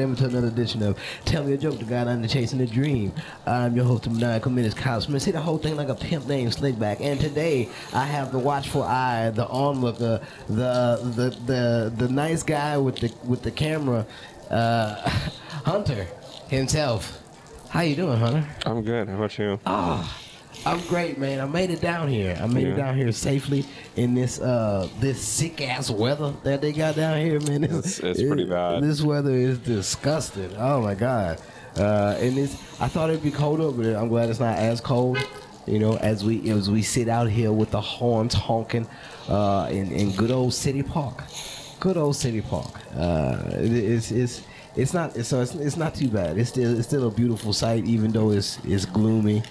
Welcome to another edition of Tell Me a Joke, the guy under chasing a dream. I'm your host of Maniacal Menace, Kyle Smith. See the whole thing like a pimp named Slickback. And today I have the watchful eye, the onlooker, the the the the nice guy with the with the camera, uh, Hunter himself. How you doing, Hunter? I'm good. How about you? I'm great, man. I made it down here. I made it down here safely in this uh this sick ass weather that they got down here, man. It's- it's pretty bad. This weather is disgusting. Oh my god. Uh, and it's I thought it'd be colder, but I'm glad it's not as cold. You know, as we as we sit out here with the horns honking uh, in in good old City Park, good old City Park. Uh, it, it's it's it's not it's, so it's, it's not too bad. It's still it's still a beautiful sight, even though it's it's gloomy.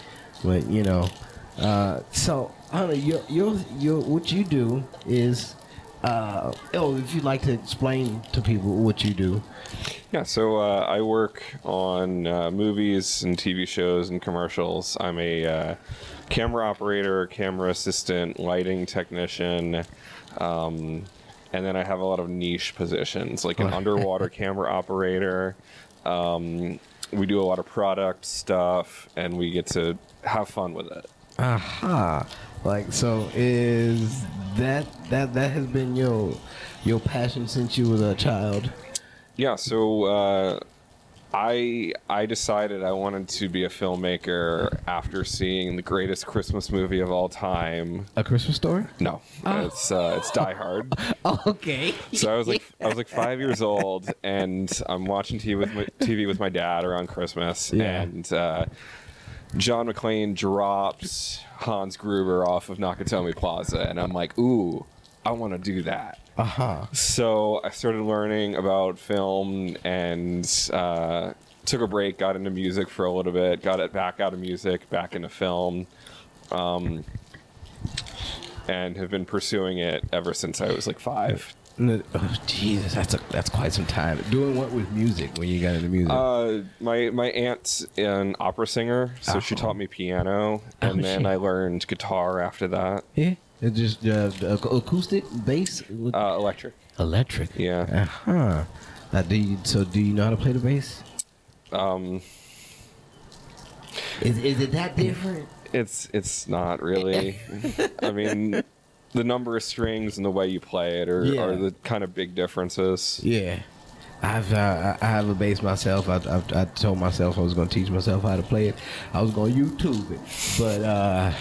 But you know, uh, so Hunter, your your your what you do is. Uh, oh, if you'd like to explain to people what you do, Yeah, so uh, I work on uh, movies and TV shows and commercials. I'm a uh, camera operator, camera assistant, lighting technician, um, and then I have a lot of niche positions, like an underwater camera operator. Um, we do a lot of product stuff, and we get to have fun with it. Aha. Like so is that that that has been your your passion since you was a child? Yeah, so uh, I I decided I wanted to be a filmmaker after seeing the greatest Christmas movie of all time. A Christmas story? No, it's uh, it's Die Hard. okay. So I was like I was like five years old, and I'm watching TV with my, TV with my dad around Christmas, Yeah. and uh, John McClane drops Hans Gruber off of Nakatomi Plaza, and I'm like, ooh, I want to do that. Uh-huh. So I started learning about film and uh, took a break, got into music for a little bit, got it back out of music, back into film, um, and have been pursuing it ever since I was like five. No- Oh, Jesus, that's a, that's quite some time. Doing what with music when you got into music? Uh, my my aunt's an opera singer, so she Oh. taught me piano, and Oh, then shit. I learned guitar after that. yeah. It just uh, acoustic bass, Uh, electric, electric. yeah. Uh huh. Now, do you, so do you know how to play the bass? Um, Is is it that different? It's it's not really. I mean, the number of strings and the way you play it are, Yeah. are the kind of big differences. Yeah. I've uh, I I have a bass myself. I, I, I told myself I was going to teach myself how to play it. I was going to YouTube it, but uh,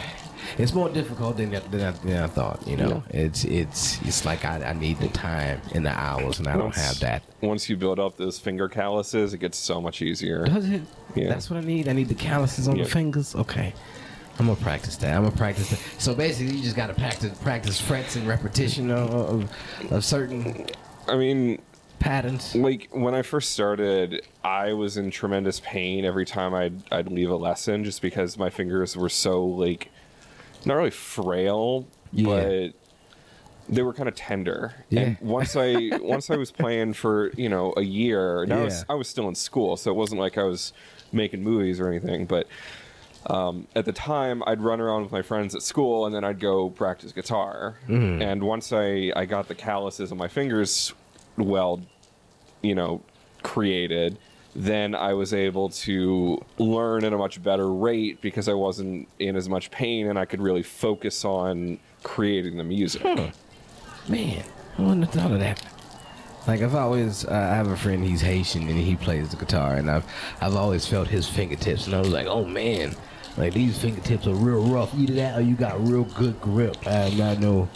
it's more difficult than, I- than, I, than I thought. You know, it's it's it's like I, I need the time and the hours, and I don't have that. Once you build up those finger calluses, it gets so much easier. Does it? Yeah. That's what I need. I need the calluses on Yeah. the fingers. Okay. I'm gonna practice that. I'm gonna practice that. So basically, you just gotta practice practice frets and repetition of, of, of certain I mean, patterns. like when I first started, I was in tremendous pain every time I'd I'd leave a lesson, just because my fingers were so like not really frail, Yeah. but they were kind of tender. Yeah. And once I once I was playing for you know a year, and I was Yeah. I was still in school, so it wasn't like I was making movies or anything, but. Um, at the time, I'd run around with my friends at school, and then I'd go practice guitar. Mm-hmm. And once I, I got the calluses on my fingers well you know, created, then I was able to learn at a much better rate because I wasn't in as much pain and I could really focus on creating the music. Man, I wouldn't have thought of that. Like I've always, uh, I have a friend. He's Haitian and he plays the guitar, and I've I've always felt his fingertips, and I was like, oh man, like these fingertips are real rough. Either that or you got real good grip. I, I know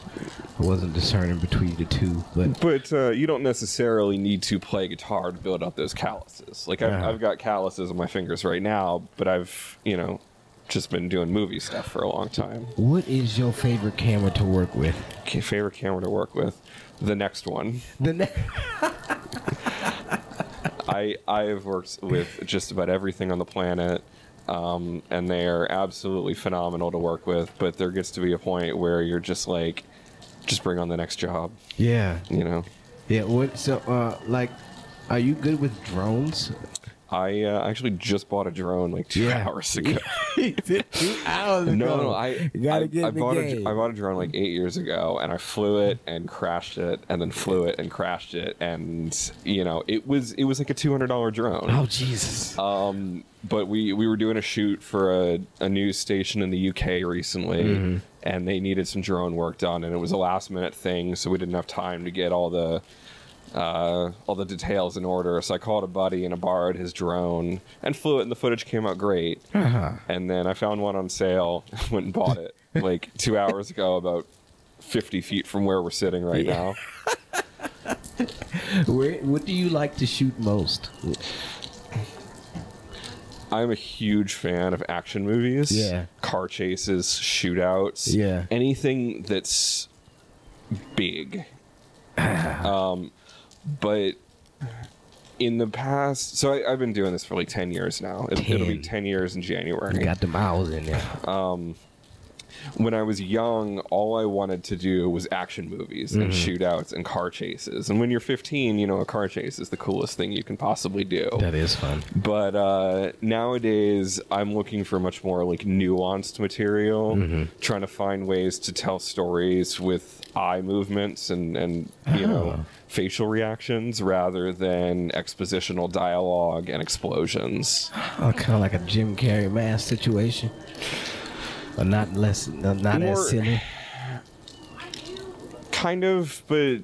I wasn't discerning between the two, but But uh, you don't necessarily need to play guitar to build up those calluses. Like I've, Uh-huh. I've got calluses on my fingers right now, but I've you know just been doing movie stuff for a long time. what is your favorite camera to work with? Okay, favorite camera to work with, the next one. The next. I I have worked with just about everything on the planet, um, and they are absolutely phenomenal to work with. But there gets to be a point where you're just like, just bring on the next job, yeah, you know. yeah. What? So, uh, like, are you good with drones? I uh, actually just bought a drone like two Yeah. hours ago. Two hours ago. No, no, I You gotta I, get I bought game. a I bought a drone like eight years ago, and I flew it and crashed it, and then flew it and crashed it, and you know it was it was like a two hundred dollar drone. Oh Jesus! Um, but we we were doing a shoot for a, a news station in the UK recently, Mm-hmm. and they needed some drone work done, and it was a last minute thing, so we didn't have time to get all the uh, all the details in order. So I called a buddy and I borrowed his drone and flew it, and the footage came out great. Uh-huh. And then I found one on sale, went and bought it like two hours ago, about fifty feet from where we're sitting right Yeah. now. Where, what do you like to shoot most? I'm a huge fan of action movies. Yeah. Car chases, shootouts. Yeah. Anything that's big. um, but in the past, so I, I've been doing this for like 10 years now. It, it'll be 10. 10 years in January. You got the miles in there. Um, when I was young, all I wanted to do was action movies and Mm-hmm. shootouts and car chases. And when you're 15, you know, a car chase is the coolest thing you can possibly do. that is fun. But uh, nowadays, I'm looking for much more like nuanced material, Mm-hmm. trying to find ways to tell stories with eye movements and and you know Ah. facial reactions rather than expositional dialogue and explosions. Oh, kind of like a Jim Carrey mask situation, but not less, not, not as silly. Kind of, but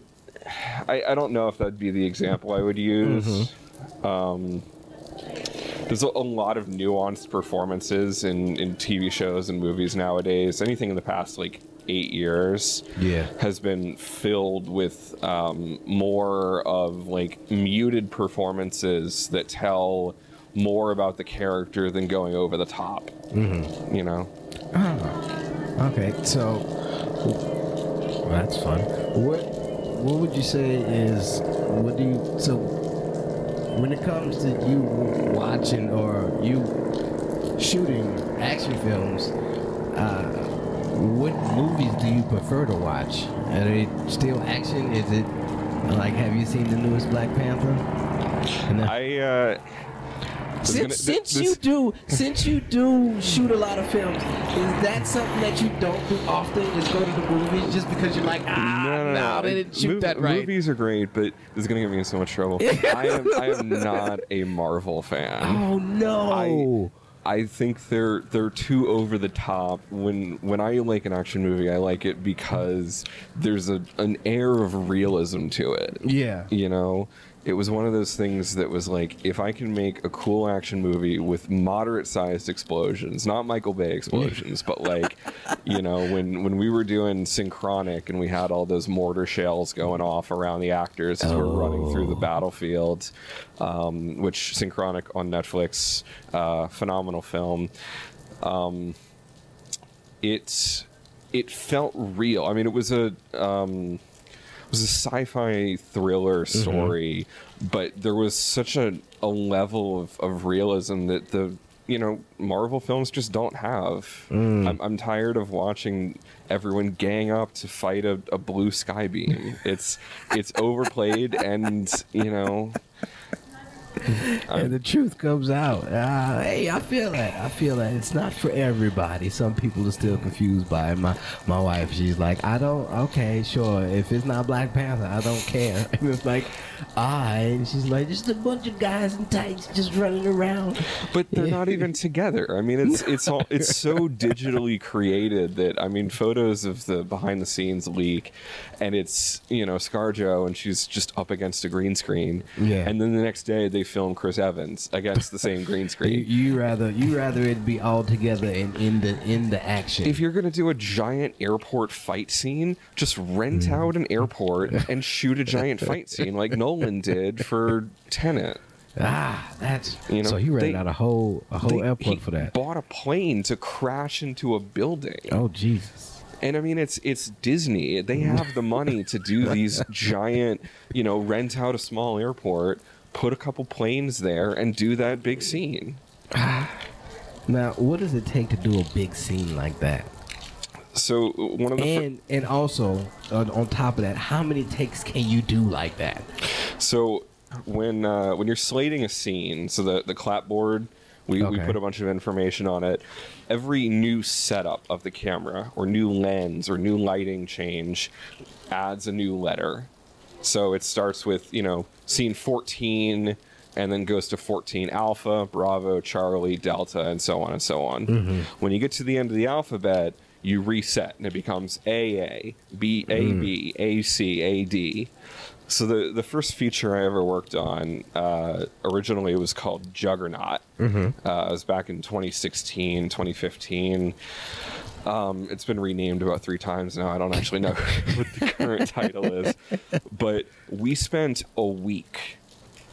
I, I don't know if that'd be the example I would use. Mm-hmm. Um, there's a, a lot of nuanced performances in, in TV shows and movies nowadays. Anything in the past like eight years Yeah. has been filled with um, more of like muted performances that tell more about the character than going over the top. Mm-hmm. You know, Okay, so well, that's fun. What what would you say is what do you so when it comes to you watching or you shooting action films, uh, what movies do you prefer to watch? Are they still action? Is it like have you seen the newest Black Panther? I. Uh, was since, gonna- since this- you do since you do shoot a lot of films, is that something that you don't do often? Is go to the movies just because you're like, ah, no, they didn't shoot Mov- that right. Movies are great, but this is gonna get me in so much trouble. I am I am not a Marvel fan. Oh no! I think they're they're too over the top. When when I like an action movie, I like it because there's a an air of realism to it. yeah, You know, it was one of those things that was like, if I can make a cool action movie with moderate sized explosions, not Michael Bay explosions, but like, you know, when when we were doing Synchronic and we had all those mortar shells going off around the actors as we're running through the battlefield, um, which Synchronic on Netflix, uh, phenomenal film. Um, it it felt real. I mean, it was a um, it was a sci-fi thriller mm-hmm. story, but there was such a, a level of, of realism that the you know Marvel films just don't have. Mm. I'm, I'm tired of watching everyone gang up to fight a, a blue sky beam. It's it's overplayed, and you know and the truth comes out. Uh, hey, I feel that. I feel that it's not for everybody. Some people are still confused by it. My my wife, she's like, I don't. Okay, sure. If it's not Black Panther, I don't care. And it's like, I. And she's like, just a bunch of guys in tights just running around. but they're not even together. I mean, it's it's all it's so digitally created that I mean, photos of the behind the scenes leak, and it's you know ScarJo and she's just up against a green screen, Yeah. and then the next day they film Chris Evans against the same green screen. you rather you rather it be all together and in the in the action. If you're gonna do a giant airport fight scene, just rent Mm. out an airport and shoot a giant fight scene like Nolan did for Tenet. ah, that's You know, so you rented they- out a whole a whole They- airport he for that. Bought a plane to crash into a building. Oh Jesus. And I mean, it's it's Disney. They have the money to do these giant, you know, rent out a small airport, put a couple planes there, and do that big scene. Now, what does it take to do a big scene like that? So one of the And and also uh, on top of that, how many takes can you do like that? so when uh, when you're slating a scene, so the the clapboard, we, we put a bunch of information on it. Every new setup of the camera, or new lens, or new lighting change, adds a new letter. So it starts with you know scene 14, and then goes to 14 alpha, Bravo, Charlie, Delta, and so on and so on. When you get to the end of the alphabet, you reset, and it becomes AA, B, AB, AC, AD. So the the first feature I ever worked on uh, originally it was called Juggernaut. Uh, it was back in 2016, 2015. Um, it's been renamed about three times now. I don't actually know what the current title is, but we spent a week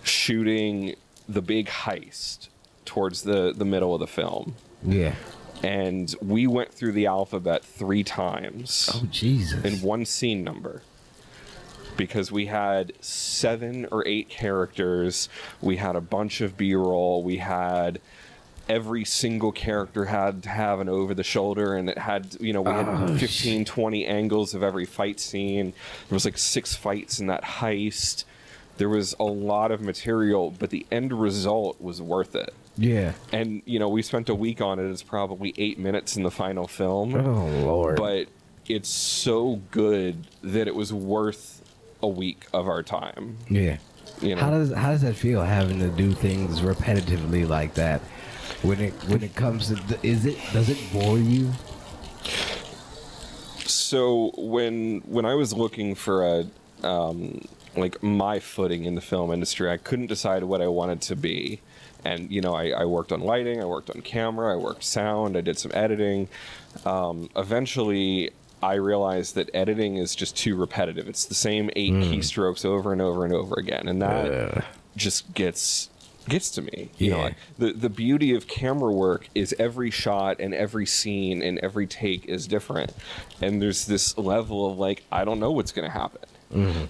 shooting the big heist towards the the middle of the film, Yeah. and we went through the alphabet three times Oh Jesus. in one scene number because we had seven or eight characters we had a bunch of b-roll we had every single character had to have an over the shoulder and it had you know we had Oh, 15 20 angles of every fight scene there was like six fights in that heist there was a lot of material but the end result was worth it yeah. and you know we spent a week on it it's probably eight minutes in the final film Oh Lord. but it's so good that it was worth a week of our time. yeah. You know, How does how does that feel having to do things repetitively like that? When it when it comes to th- is it does it bore you? so when when I was looking for a um, like my footing in the film industry, I couldn't decide what I wanted to be. And you know, I, I worked on lighting, I worked on camera, I worked sound, I did some editing. Um, eventually, I realized that editing is just too repetitive. It's the same eight keystrokes over and over and over again, and that Uh. just gets gets to me. You know, like, the the beauty of camera work is every shot and every scene and every take is different, and there's this level of like I don't know what's going to happen.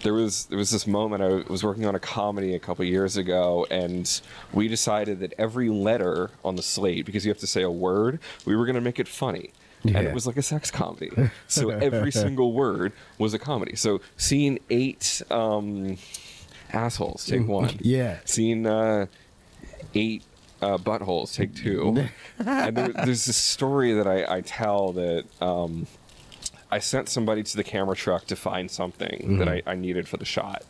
There was there was this moment I was working on a comedy a couple years ago, and we decided that every letter on the slate, because you have to say a word, we were going to make it funny. And it was like a sex comedy. So every single word was a comedy. So scene eight um, assholes, take one. Yeah. Scene uh, eight uh, buttholes, take two. and there, there's this story that I, I tell that um, I sent somebody to the camera truck to find something that I, I needed for the shot.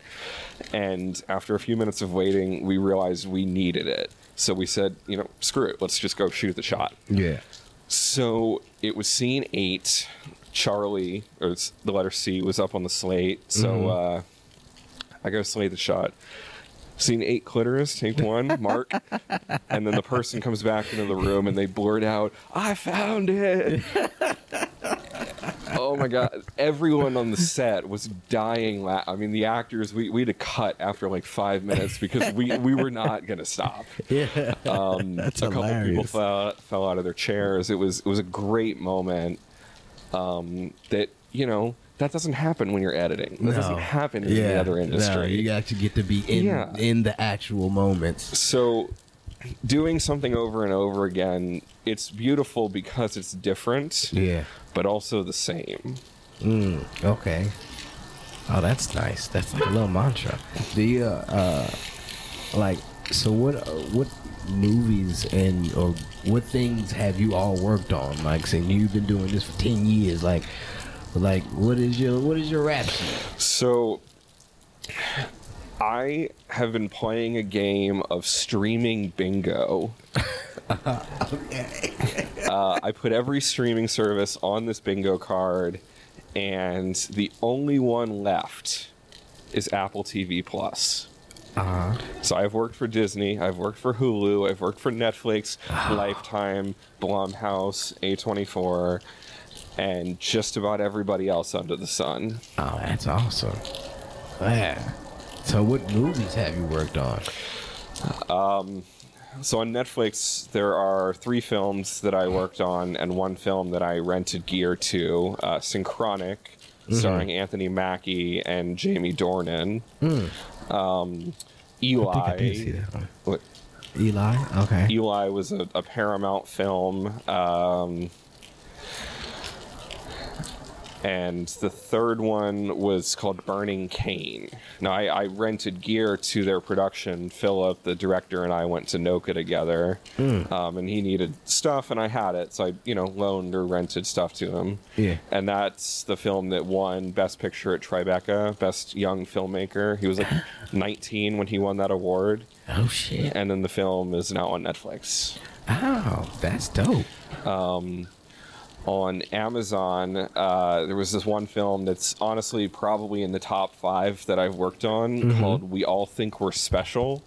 And after a few minutes of waiting, we realized we needed it. So we said, you know, screw it, let's just go shoot the shot. Yeah. So it was scene eight. Charlie, or the letter C, was up on the slate. So uh, I go slate the shot. Scene eight, clitoris, take one, mark. and then the person comes back into the room and they blurt out, I found it. oh my God. Everyone on the set was dying. La- I mean, the actors, we, we had to cut after like five minutes because we, we were not going to stop Yeah. um, That's a couple people hilarious. fell, fell out of their chairs. It was it was a great moment. Um, that you know that doesn't happen when you're editing. That doesn't happen in the other No, industry. you actually get to be in Yeah. in the actual moments. so doing something over and over again, it's beautiful because it's different, Yeah. but also the same. Mm, okay. Oh, that's nice. That's like a little mantra. You, uh, uh like, so what, uh, what movies and, or what things have you all worked on? Like, saying you've been doing this for 10 years, like, like, what is your, what is your rap sheet? So I have been playing a game of streaming bingo. uh, I put every streaming service on this bingo card, and the only one left is Apple TV Plus. Uh-huh. So I've worked for Disney, I've worked for Hulu, I've worked for Netflix, Lifetime, Blumhouse, A24, and just about everybody else under the sun. Oh, that's awesome. Yeah. So what movies have you worked on? So on Netflix, there are three films that I worked on, and one film that I rented gear to, uh, Synchronic, starring Anthony Mackie and Jamie Dornan. Um, Eli. I I did see that one. what- Eli? Okay. Eli was a, a Paramount film. Um, and the third one was called Burning Cane. Now, I, I rented gear to their production. Phillip, the director, and I went to NOCCA together, um, and he needed stuff, and I had it, so I, you know, loaned or rented stuff to him. Yeah. And that's the film that won Best Picture at Tribeca, Best Young Filmmaker. He was like 19 when he won that award, Oh shit! and then the film is now on Netflix. Oh, that's dope. On Amazon, uh, there was this one film that's honestly probably in the top five that I've worked on called "We All Think We're Special."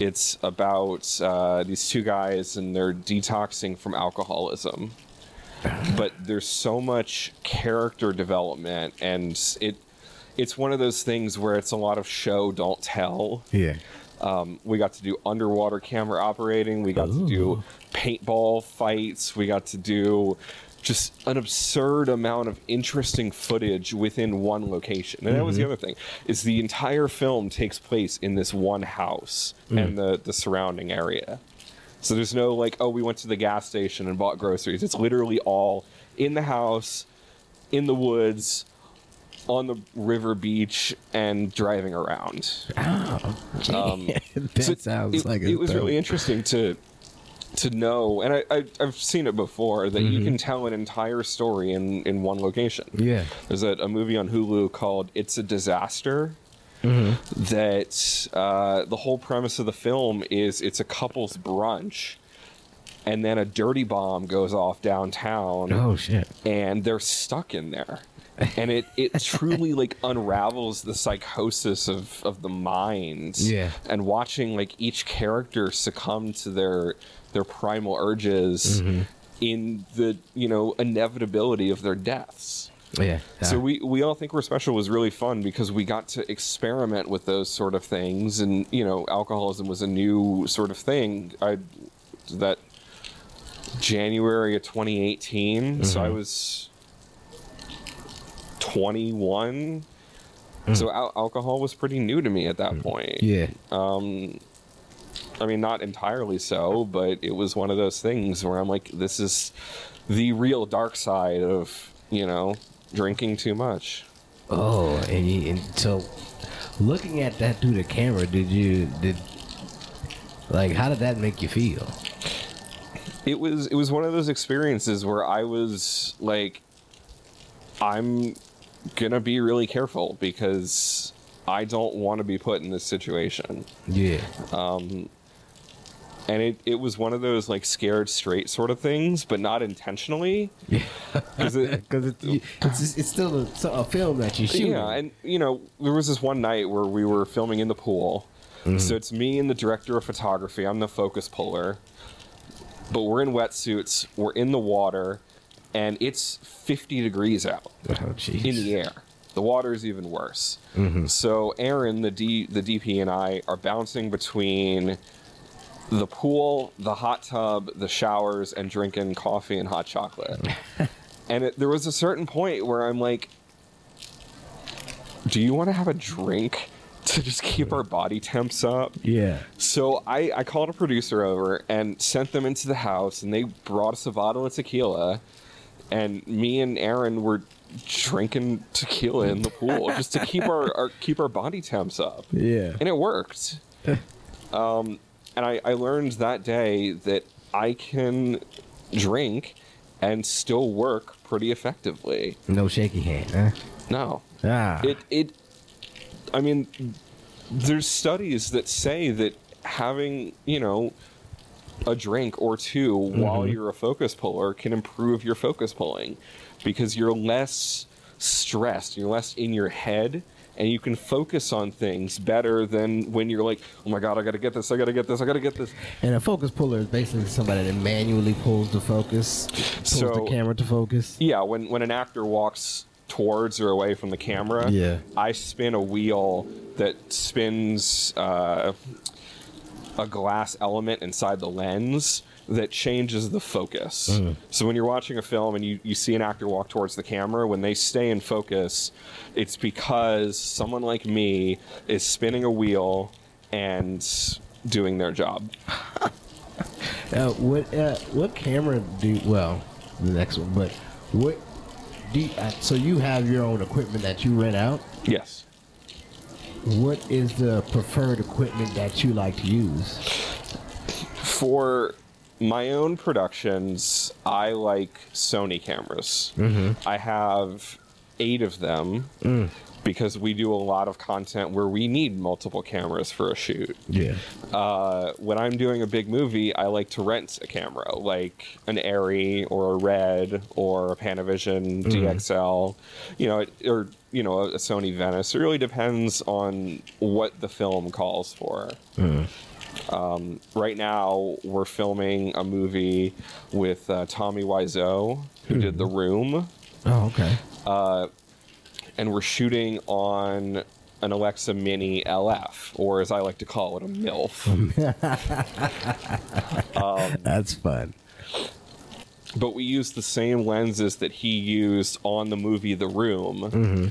It's about uh, these two guys and they're detoxing from alcoholism, but there's so much character development, and it it's one of those things where it's a lot of show don't tell. Yeah. Um, we got to do underwater camera operating. We got to do paintball fights. We got to do just an absurd amount of interesting footage within one location. And that was the other thing is the entire film takes place in this one house and the the surrounding area. So there's no like, oh, we went to the gas station and bought groceries. It's literally all in the house, in the woods, on the river beach, and driving around. Oh, Um, that So sounds it, like it was really interesting to to know, and I, I I've seen it before that you can tell an entire story in in one location. Yeah. There's a, a movie on Hulu called "It's a Disaster." Mm-hmm. That uh, the whole premise of the film is it's a couple's brunch, and then a dirty bomb goes off downtown Oh shit! and they're stuck in there and it it truly like unravels the psychosis of of the mind Yeah. and watching like each character succumb to their their primal urges Mm-hmm. in the you know inevitability of their deaths Yeah. so Uh, we we all think we're special was really fun because we got to experiment with those sort of things and you know alcoholism was a new sort of thing i that january of 2018 so i Mm-hmm. was 21 so al- alcohol was pretty new to me at that point Mm. uh, yeah. I mean, not entirely so, but it was one of those things where I'm like, this is the real dark side of, you know, drinking too much. Oh, and, you, and so looking at that through the camera, did you did like how did that make you feel? It was it was one of those experiences where I was like I'm to be really careful because I don't want to be put in this situation. Yeah. Um, and it, it was one of those like scared straight sort of things, but not intentionally. Because it, Because it, you- it's it's still a, a film that you shoot. Yeah, and you know, there was this one night where we were filming in the pool. So it's me and the director of photography. I'm the focus puller. But we're in wetsuits, we're in the water, and it's 50 degrees out oh, in the air. The water is even worse. Mm-hmm. So Aaron, the D, the DP, and I are bouncing between the pool, the hot tub, the showers, and drinking coffee and hot chocolate. and it, there was a certain point where I'm like, "Do you want to have a drink to just keep our body temps up?" Yeah. So I, I called a producer over and sent them into the house, and they brought us a bottle of tequila. And me and Aaron were drinking tequila in the pool just to keep our, our keep our body temps up, Yeah. and it worked. um, and I, I learned that day that I can drink and still work pretty effectively. No shaky hand, huh? No, Ah. it it i mean there's studies that say that having you know a drink or 2 while you're a focus puller can improve your focus pulling because you're less stressed you're less in your head and you can focus on things better than when you're like oh my god i gotta get this i gotta get this i gotta get this and a focus puller is basically somebody that manually pulls the focus, pulls So- the camera to focus. Yeah, when when an actor walks towards or away from the camera, Yeah. I spin a wheel that spins uh, a glass element inside the lens that changes the focus. Mm. So when you're watching a film and you, you see an actor walk towards the camera, when they stay in focus, it's because someone like me is spinning a wheel and doing their job. Uh, what uh, what camera do? Well, the next one, but what do you, uh, so you have your own equipment that you rent out. Yes. What is the preferred equipment that you like to use? For my own productions, I like Sony cameras. Mm-hmm. I have eight of them mm. Because we do a lot of content where we need multiple cameras for a shoot. Yeah. Uh, when I'm doing a big movie, I like to rent a camera, like an Arri or a Red or a Panavision DXL, you know, or you know, a Sony Venice. It really depends on what the film calls for. Um, right now, we're filming a movie with uh, Tommy Wiseau, who did The Room, Oh, okay. And we're shooting on an Alexa Mini LF, or as I like to call it, a MILF. Um, That's fun. but we used the same lenses that he used on the movie The Room mm-hmm.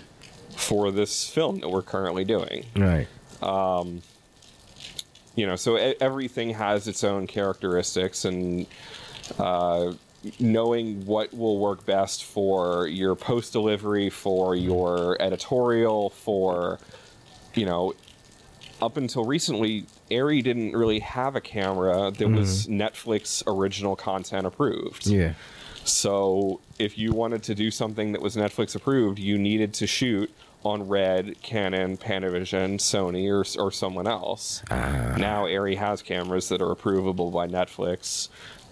for this film that we're currently doing. Right. Um, you know, so e- everything has its own characteristics, and uh, knowing what will work best for your post delivery, for your editorial, for you know, up until recently, Arri didn't really have a camera that was mm-hmm. Netflix original content approved. Yeah. So if you wanted to do something that was Netflix approved, you needed to shoot on Red, Canon, Panavision, Sony, or, or someone else. Ah. Now Arri has cameras that are approvable by Netflix.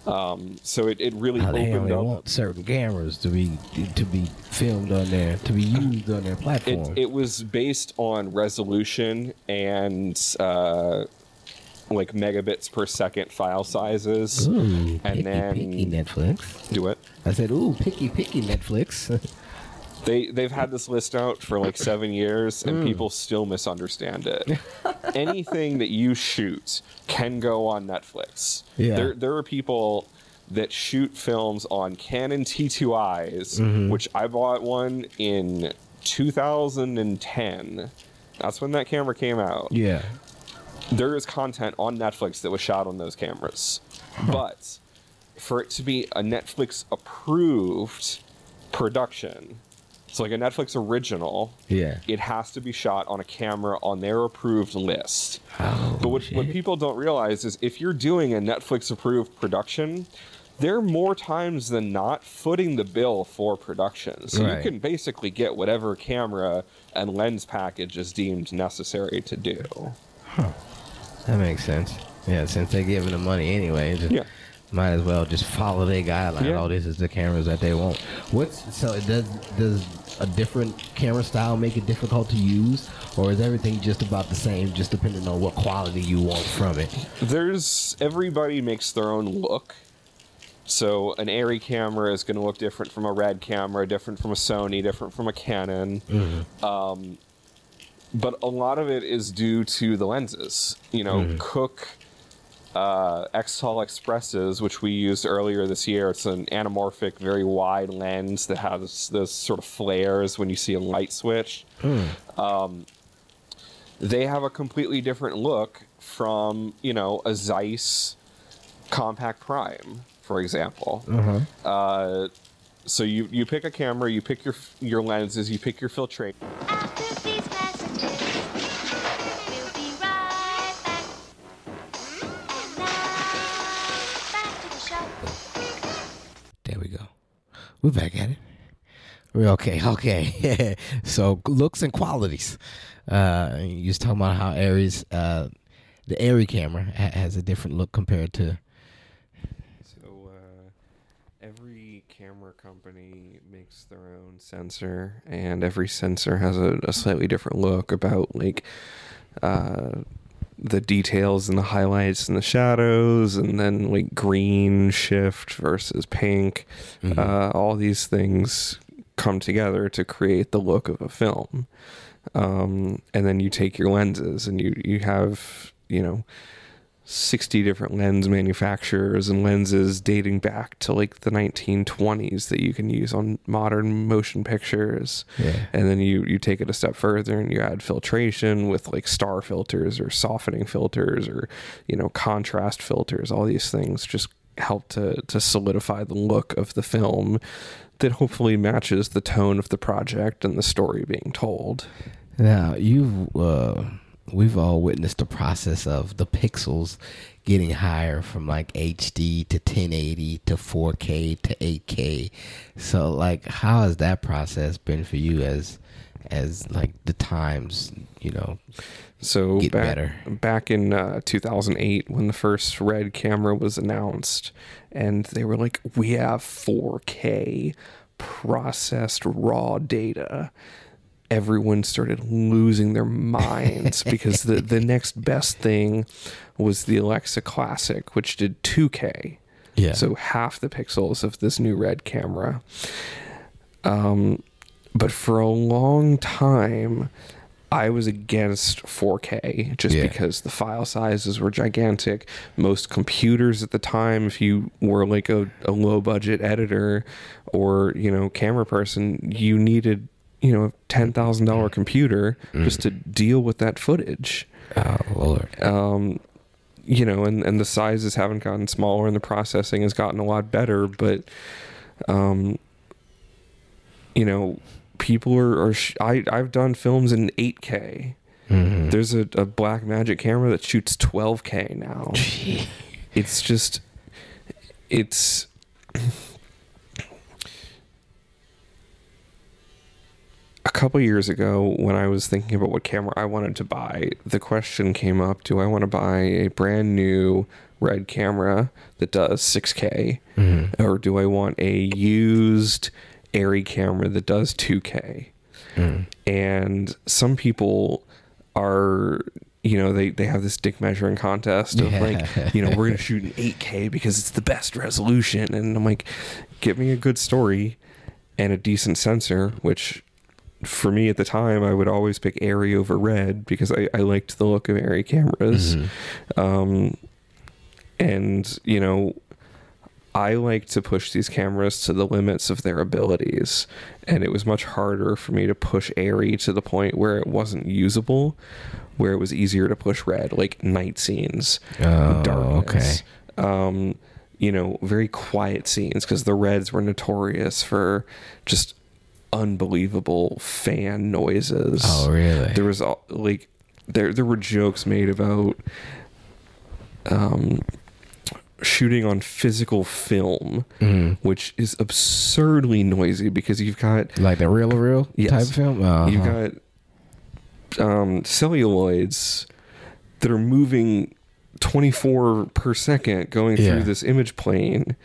Um, so it, it really they opened only up. want certain cameras to be to be filmed on there to be used on their platform. It, it was based on resolution and uh, like megabits per second file sizes. Ooh, picky, and then picky Netflix. do it. I said, "Ooh, picky, picky Netflix." They they've had this list out for like seven years, and hmm. people still misunderstand it. Anything that you shoot can go on Netflix. Yeah. There there are people that shoot films on Canon T2Is, mm-hmm. which I bought one in 2010. That's when that camera came out. yeah. There is content on Netflix that was shot on those cameras. But for it to be a Netflix approved production, it's like a Netflix original, Yeah. it has to be shot on a camera on their approved list. Oh, But what, what people don't realize is if you're doing a Netflix approved production, they're more times than not footing the bill for production. So Right. you can basically get whatever camera and lens package is deemed necessary to do. That makes sense. Yeah, since they're giving them money anyway, just Yeah. Might as well just follow their guidelines. Yeah. All this is the cameras that they want. What's so it does does a different camera style make it difficult to use, or is everything just about the same, just depending on what quality you want from it? There's everybody makes their own look. So an Arri camera is going to look different from a Red camera, different from a Sony, different from a Canon. Um, but a lot of it is due to the lenses. You know, Cooke uh, Xtal Xpresses, which we used earlier this year. It's an anamorphic, very wide lens that has those sort of flares when you see a light switch. Um, they have a completely different look from, you know, a Zeiss Compact Prime, for example. Uh, so you, you pick a camera, you pick your your lenses, you pick your filtration. We're back at it. We're okay. Okay. so looks and qualities. Uh, you was talking about how Arris, uh, the Arri camera ha- has a different look compared to. So uh, every camera company makes their own sensor, and every sensor has a, a slightly different look about like uh, the details and the highlights and the shadows, and then like green shift versus pink. Uh, all these things come together to create the look of a film. Um, and then you take your lenses, and you you have you know 60 different lens manufacturers and lenses dating back to like the 1920s that you can use on modern motion pictures. Yeah. And then you you take it a step further and you add filtration with like star filters or softening filters or you know contrast filters. All these things just help to to solidify the look of the film that hopefully matches the tone of the project and the story being told. Now you've uh, we've all witnessed the process of the pixels getting higher from like HD to 1080 to 4K to 8K. So like, how has that process been for you as as like the times you know? So Get back, better. back in uh, 2008, when the first Red camera was announced, and they were like, "We have 4K processed raw data." Everyone started losing their minds because the the next best thing was the Alexa Classic, which did 2K. Yeah. So half the pixels of this new Red camera. Um, but for a long time, I was against 4K just Yeah. because the file sizes were gigantic. Most computers at the time, if you were like a, a low budget editor or, you know, camera person, you needed, you know, $10,000 computer just to deal with that footage oh lord. um, you know, and, and the sizes haven't gotten smaller and the processing has gotten a lot better, but, um, you know, people are, are sh- I, I've done films in 8K. Mhm. There's a, a Blackmagic camera that shoots 12K now. Gee. It's just, it's, a couple years ago when I was thinking about what camera I wanted to buy, the question came up, do I want to buy a brand new red camera that does 6K Mhm. or do I want a used Arri camera that does 2K? Mm. And some people are you know they, they have this dick measuring contest of Yeah. like you know we're gonna shoot in 8k because it's the best resolution and i'm like give me a good story and a decent sensor which for me at the time i would always pick Arri over red because i, I liked the look of Arri cameras. Um, and you know i like to push these cameras to the limits of their abilities. And it was much harder for me to push Arri to the point where it wasn't usable where it was easier to push red like night scenes Oh, darkness. um, you know very quiet scenes because the reds were notorious for just unbelievable fan noises Oh really? there was all, like there there were jokes made about um shooting on physical film Mhm. which is absurdly noisy because you've got Like the real real Yes. type of film. Uh-huh. you've got um celluloids that are moving 24 per second going Yeah. through this image plane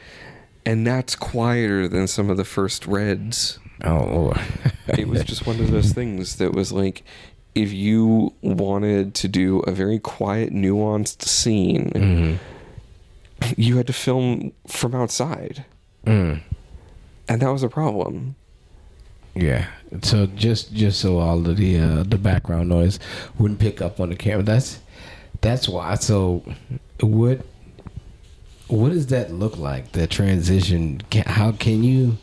and that's quieter than some of the first reds oh lord. it was just one of those things that was like if you wanted to do a very quiet nuanced scene Mhm. you had to film from outside Mm. and that was a problem Yeah. So just just so all of the uh, the background noise wouldn't pick up on the camera. That's that's why. So what what does that look like? The transition. How can you?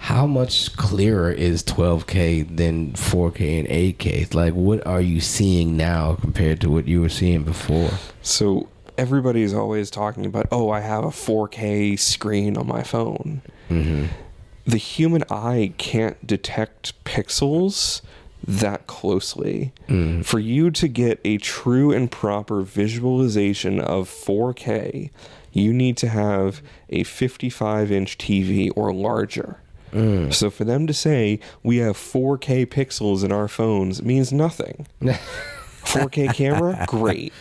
How much clearer is 12k than 4k and 8k? Like, what are you seeing now compared to what you were seeing before? so everybody's always talking about oh i have a 4k screen on my phone Mm-hmm. the human eye can't detect pixels that closely. Mm. For you to get a true and proper visualization of 4K, you need to have a 55 inch TV or larger. Mm. So for them to say we have 4K pixels in our phones means nothing. 4K camera, great.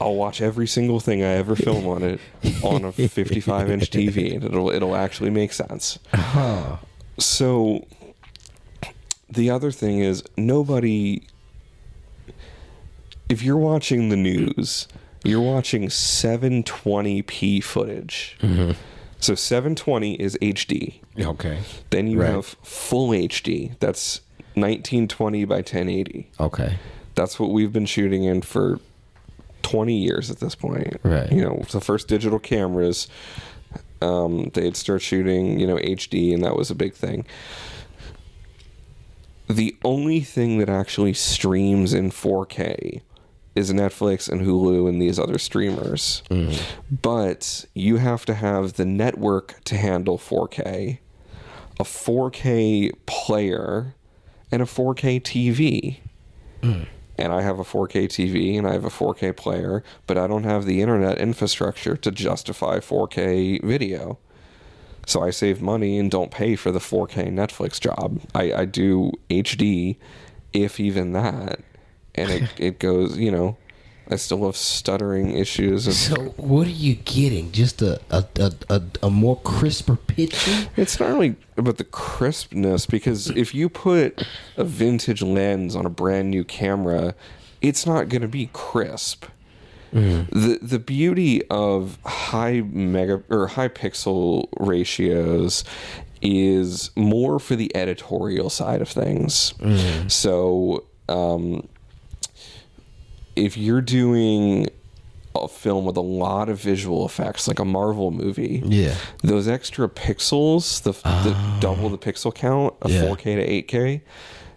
I'll watch every single thing I ever film on it on a 55 inch TV, and it'll it'll actually make sense. Huh. So the other thing is nobody if you're watching the news, you're watching 720p footage. So 720 is HD. Okay. Then you Right. have full HD. That's 1920 by 1080. Okay. That's what we've been shooting in for 20 years at this point. Right. You know, the first digital cameras, um, they'd start shooting, you know, HD, and that was a big thing. The only thing that actually streams in 4K is Netflix and Hulu and these other streamers. Mm-hmm. But you have to have the network to handle 4K. a 4K player and a 4K TV. Mm. And I have a 4K TV and I have a 4K player, but I don't have the internet infrastructure to justify 4K video. So I save money and don't pay for the 4K Netflix job. I, I do HD, if even that. And it, it goes, you know, I still have stuttering issues. Of, So what are you getting? Just a a, a, a, a more crisper picture? It's not really about the crispness because if you put a vintage lens on a brand new camera, it's not going to be crisp. The the beauty of high mega or high pixel ratios is more for the editorial side of things. So um, if you're doing a film with a lot of visual effects, like a Marvel movie, Yeah. those extra pixels, the, the ah. double the pixel count of Yeah. 4K to 8K,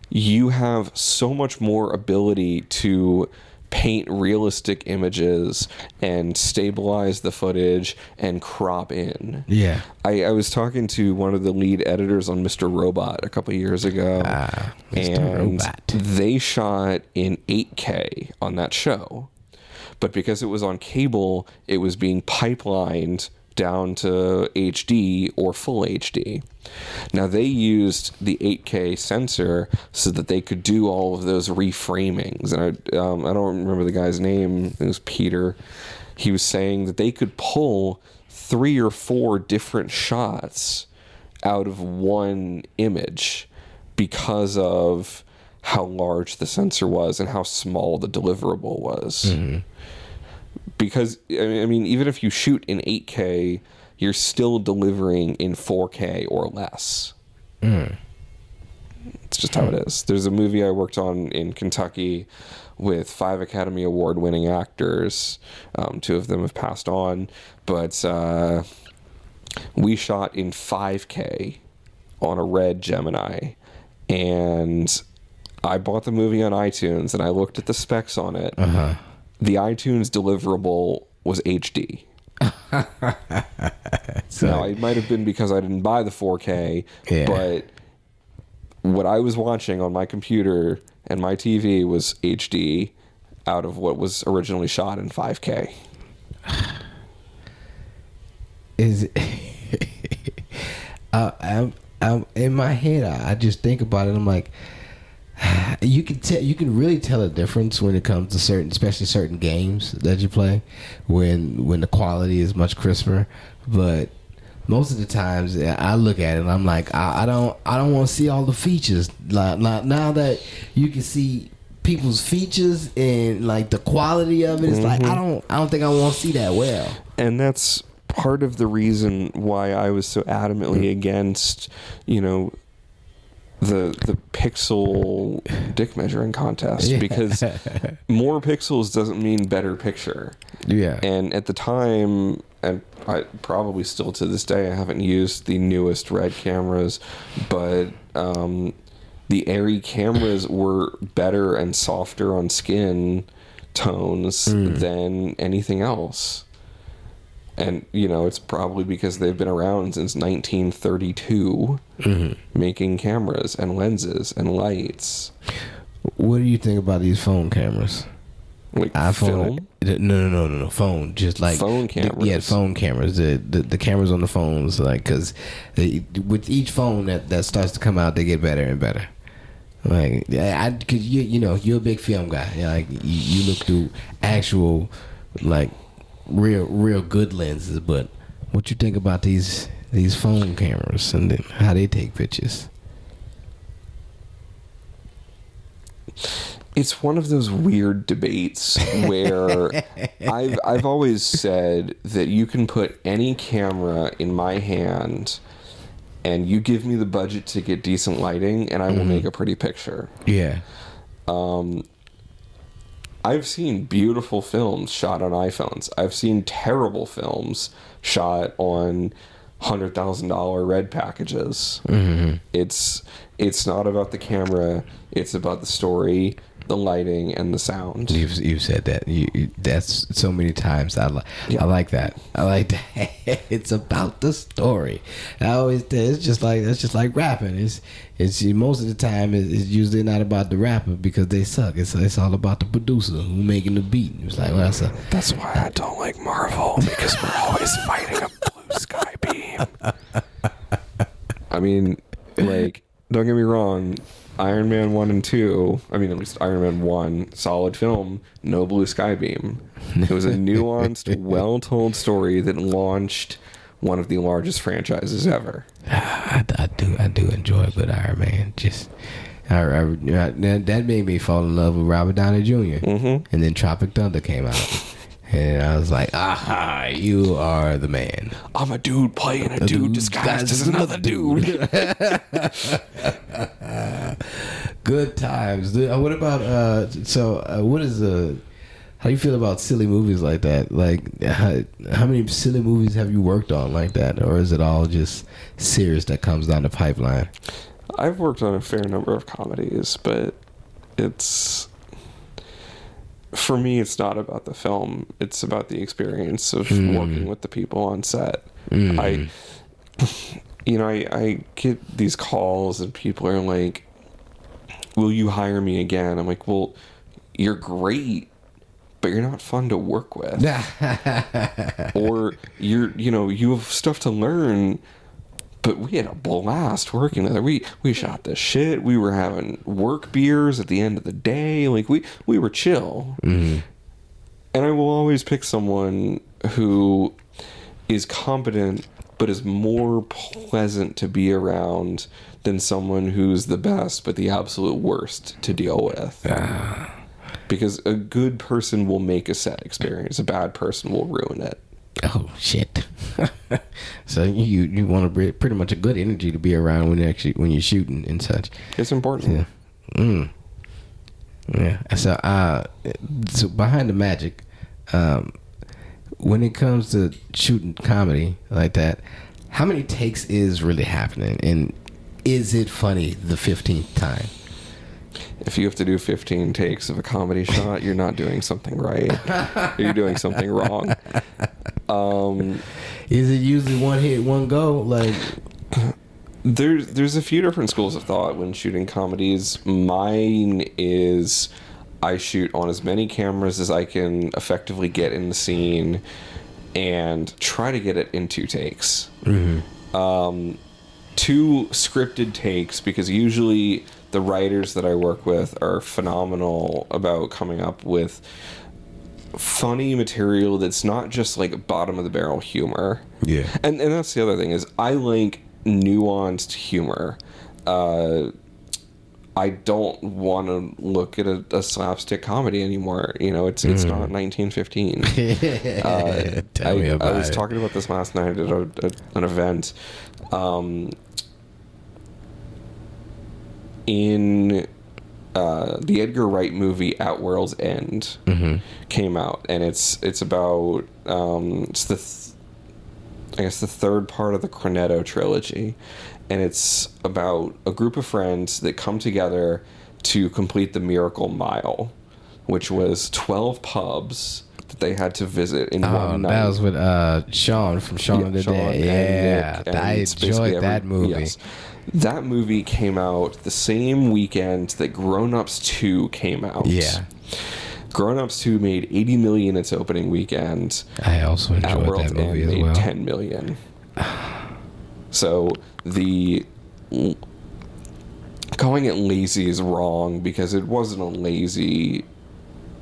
you have so much more ability to paint realistic images and stabilize the footage and crop in. Yeah. I, I was talking to one of the lead editors on Mr. Robot a couple years ago, Ah, Mr. and Robot. they shot in 8K on that show. But because it was on cable, it was being pipelined down to HD or full HD. Now they used the 8K sensor so that they could do all of those reframings. And I, um, I don't remember the guy's name. It was Peter. He was saying that they could pull three or four different shots out of one image because of how large the sensor was and how small the deliverable was. Because I mean, even if you shoot in 8K, you're still delivering in 4K or less. It's just how it is. There's a movie I worked on in Kentucky with five Academy Award winning actors. Um, two of them have passed on, but uh, we shot in 5K on a red Gemini. And I bought the movie on iTunes and I looked at the specs on it. Uh-huh. The iTunes deliverable was HD. now, it might have been because I didn't buy the 4K, Yeah. but what I was watching on my computer and my TV was HD out of what was originally shot in 5K. Is uh, I'm, I'm in my head. I, I just think about it. I'm like, you can tell. You can really tell a difference when it comes to certain, especially certain games that you play, when when the quality is much crisper. But most of the times, I look at it and I'm like, I, I don't, I don't want to see all the features. Like, like now that you can see people's features and like the quality of it, it's like I mm-hmm. don't, I don't think I want to see that well. and that's part of the reason why I was so adamantly mm. against, you know, the the pixel dick measuring contest Yeah. because more pixels doesn't mean better picture. Yeah. And at the time, and I probably still to this day, I haven't used the newest red cameras, but um, the Arri cameras were better and softer on skin tones than anything else. And you know, it's probably because they've been around since 1932, mm-hmm. making cameras and lenses and lights. What do you think about these phone cameras? Like iPhone? film. No, no, no, no, no. Phone, just like Phone the- yeah, cameras. phone cameras. The, the the cameras on the phones, like because with each phone that that starts to come out, they get better and better. Like I, cause you you know you're a big film guy. Like you, you look through actual like real real good lenses. But what you think about these these phone cameras and then how they take pictures? it's one of those weird debates where I've I've always said that you can put any camera in my hand and you give me the budget to get decent lighting and I will mm-hmm. make a pretty picture. Yeah. Um, I've seen beautiful films shot on iPhones. I've seen terrible films shot on hundred thousand dollar red packages. Mm-hmm. It's it's not about the camera. It's about the story the lighting, and the sound. You've, you've said that. You, you, that's so many times. I, li- Yeah. I like that. I like that. it's about the story. I always. It's just like it's just like rapping. It's it's most of the time it's, it's usually not about the rapper because they suck. It's it's all about the producer who making the beat. It's like well, that's a, That's why I don't like Marvel because we're always fighting a blue sky beam. I mean, like, don't get me wrong. Iron Man 1 and 2, I mean, at least Iron Man 1, solid film, no blue sky beam. It was a nuanced, well told story that launched one of the largest franchises ever. I, I do I do enjoy good Iron Man. Just I, I, that, that made me fall in love with Robert Downey junior Mhm. And then Tropic Thunder came out, and I was like, aha, you are the man. I'm a dude playing a dude disguised as another dude. Good times. dude. Uh, What about uh? So uh, what is uh? How do you feel about silly movies like that? Like how, how many silly movies have you worked on like that, or is it all just serious that comes down the pipeline? I've worked on a fair number of comedies, but it's for me it's not about the film, it's about the experience of hmm. working with the people on set. Hmm. I you know, I, I get these calls and people are like, Will you hire me again? I'm like, Well, you're great, but you're not fun to work with. or you're you know you have stuff to learn but we had a blast working together. We we shot the shit. We were having work beers at the end of the day. Like we we were chill. Mm-hmm. And i will always pick someone who is competent but is more pleasant to be around than someone who's the best but the absolute worst to deal with. Ah. Because a good person will make a set experience. A bad person will ruin it Oh shit! so you you want to pretty much a good energy to be around when you actually when you're shooting and such. it's important Yeah. Mm. Yeah. So uh, so behind the magic, um, when it comes to shooting comedy like that, how many takes is really happening, and is it funny the fifteenth time? if you have to do 15 takes of a comedy shot, you're not doing something right. you're doing something wrong. Um, Is it usually one hit, one go? Like, there's there's a few different schools of thought when shooting comedies. Mine is I shoot on as many cameras as I can effectively get in the scene and try to get it in two takes. Um, two scripted takes because usually the writers that I work with are phenomenal about coming up with funny material that's not just like bottom of the barrel humor. Yeah. And and that's the other thing is I like nuanced humor. Uh I don't want to look at a, a slapstick comedy anymore. You know, it's it's not 1915. Uh, Tell I, me about I was it. talking about this last night at a, a, an event. Um, in uh, the Edgar Wright movie At World's End Mm-hmm. came out, and it's it's about um, it's the th- I guess the third part of the Cornetto trilogy, and it's about a group of friends that come together to complete the Miracle Mile, which was twelve pubs that they had to visit in Oh, one night. Oh, that was with uh, Sean from Shaun of the Sean Dead. Yeah, Nick, and I enjoyed that movie. yes. That movie came out the same weekend that Grown Ups 2 came out. Yeah. Grown Ups 2 made 80 million its opening weekend. I also enjoyed World's that movie End as made well. 10 million. So the calling it lazy is wrong because it wasn't a lazy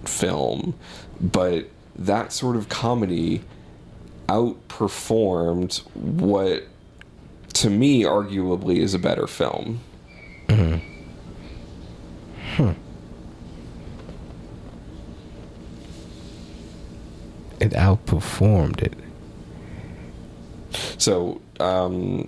film, but that sort of comedy outperformed what to me arguably is a better film. It outperformed it. So, um,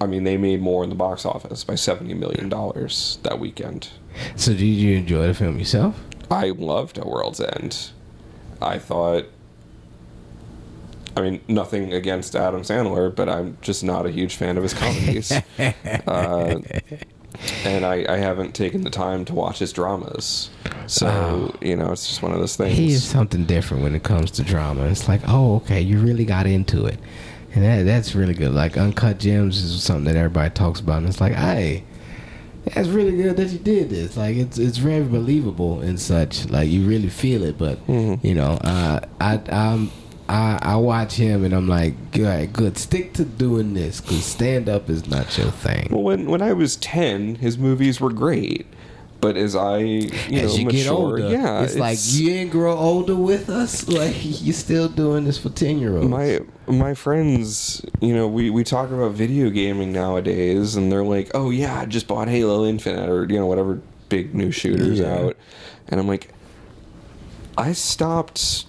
I mean, they made more in the box office by seventy million dollars that weekend. So, did you enjoy the film yourself? I loved A World's End. I thought. I mean, nothing against Adam Sandler, but I'm just not a huge fan of his comedies. uh, and I, I haven't taken the time to watch his dramas. So you know, it's just one of those things. He is something different when it comes to drama. It's like, oh, okay, you really got into it, and that that's really good. Like Uncut Gems is something that everybody talks about, and it's like, hey, that's really good that you did this. Like it's it's very believable and such. Like you really feel it, but you know, uh, I I'm. I, I watch him and I'm like, good, good. Stick to doing this because stand up is not your thing. Well, when when I was ten, his movies were great, but as I you As know you mature, get older, yeah, it's, like you didn't grow older with us. Like you're still doing this for ten year olds. my my friends, you know, we, we talk about video gaming nowadays, and they're like, "Oh yeah, I just bought Halo Infinite or you know whatever big new shooters Yeah. out," and I'm like, I stopped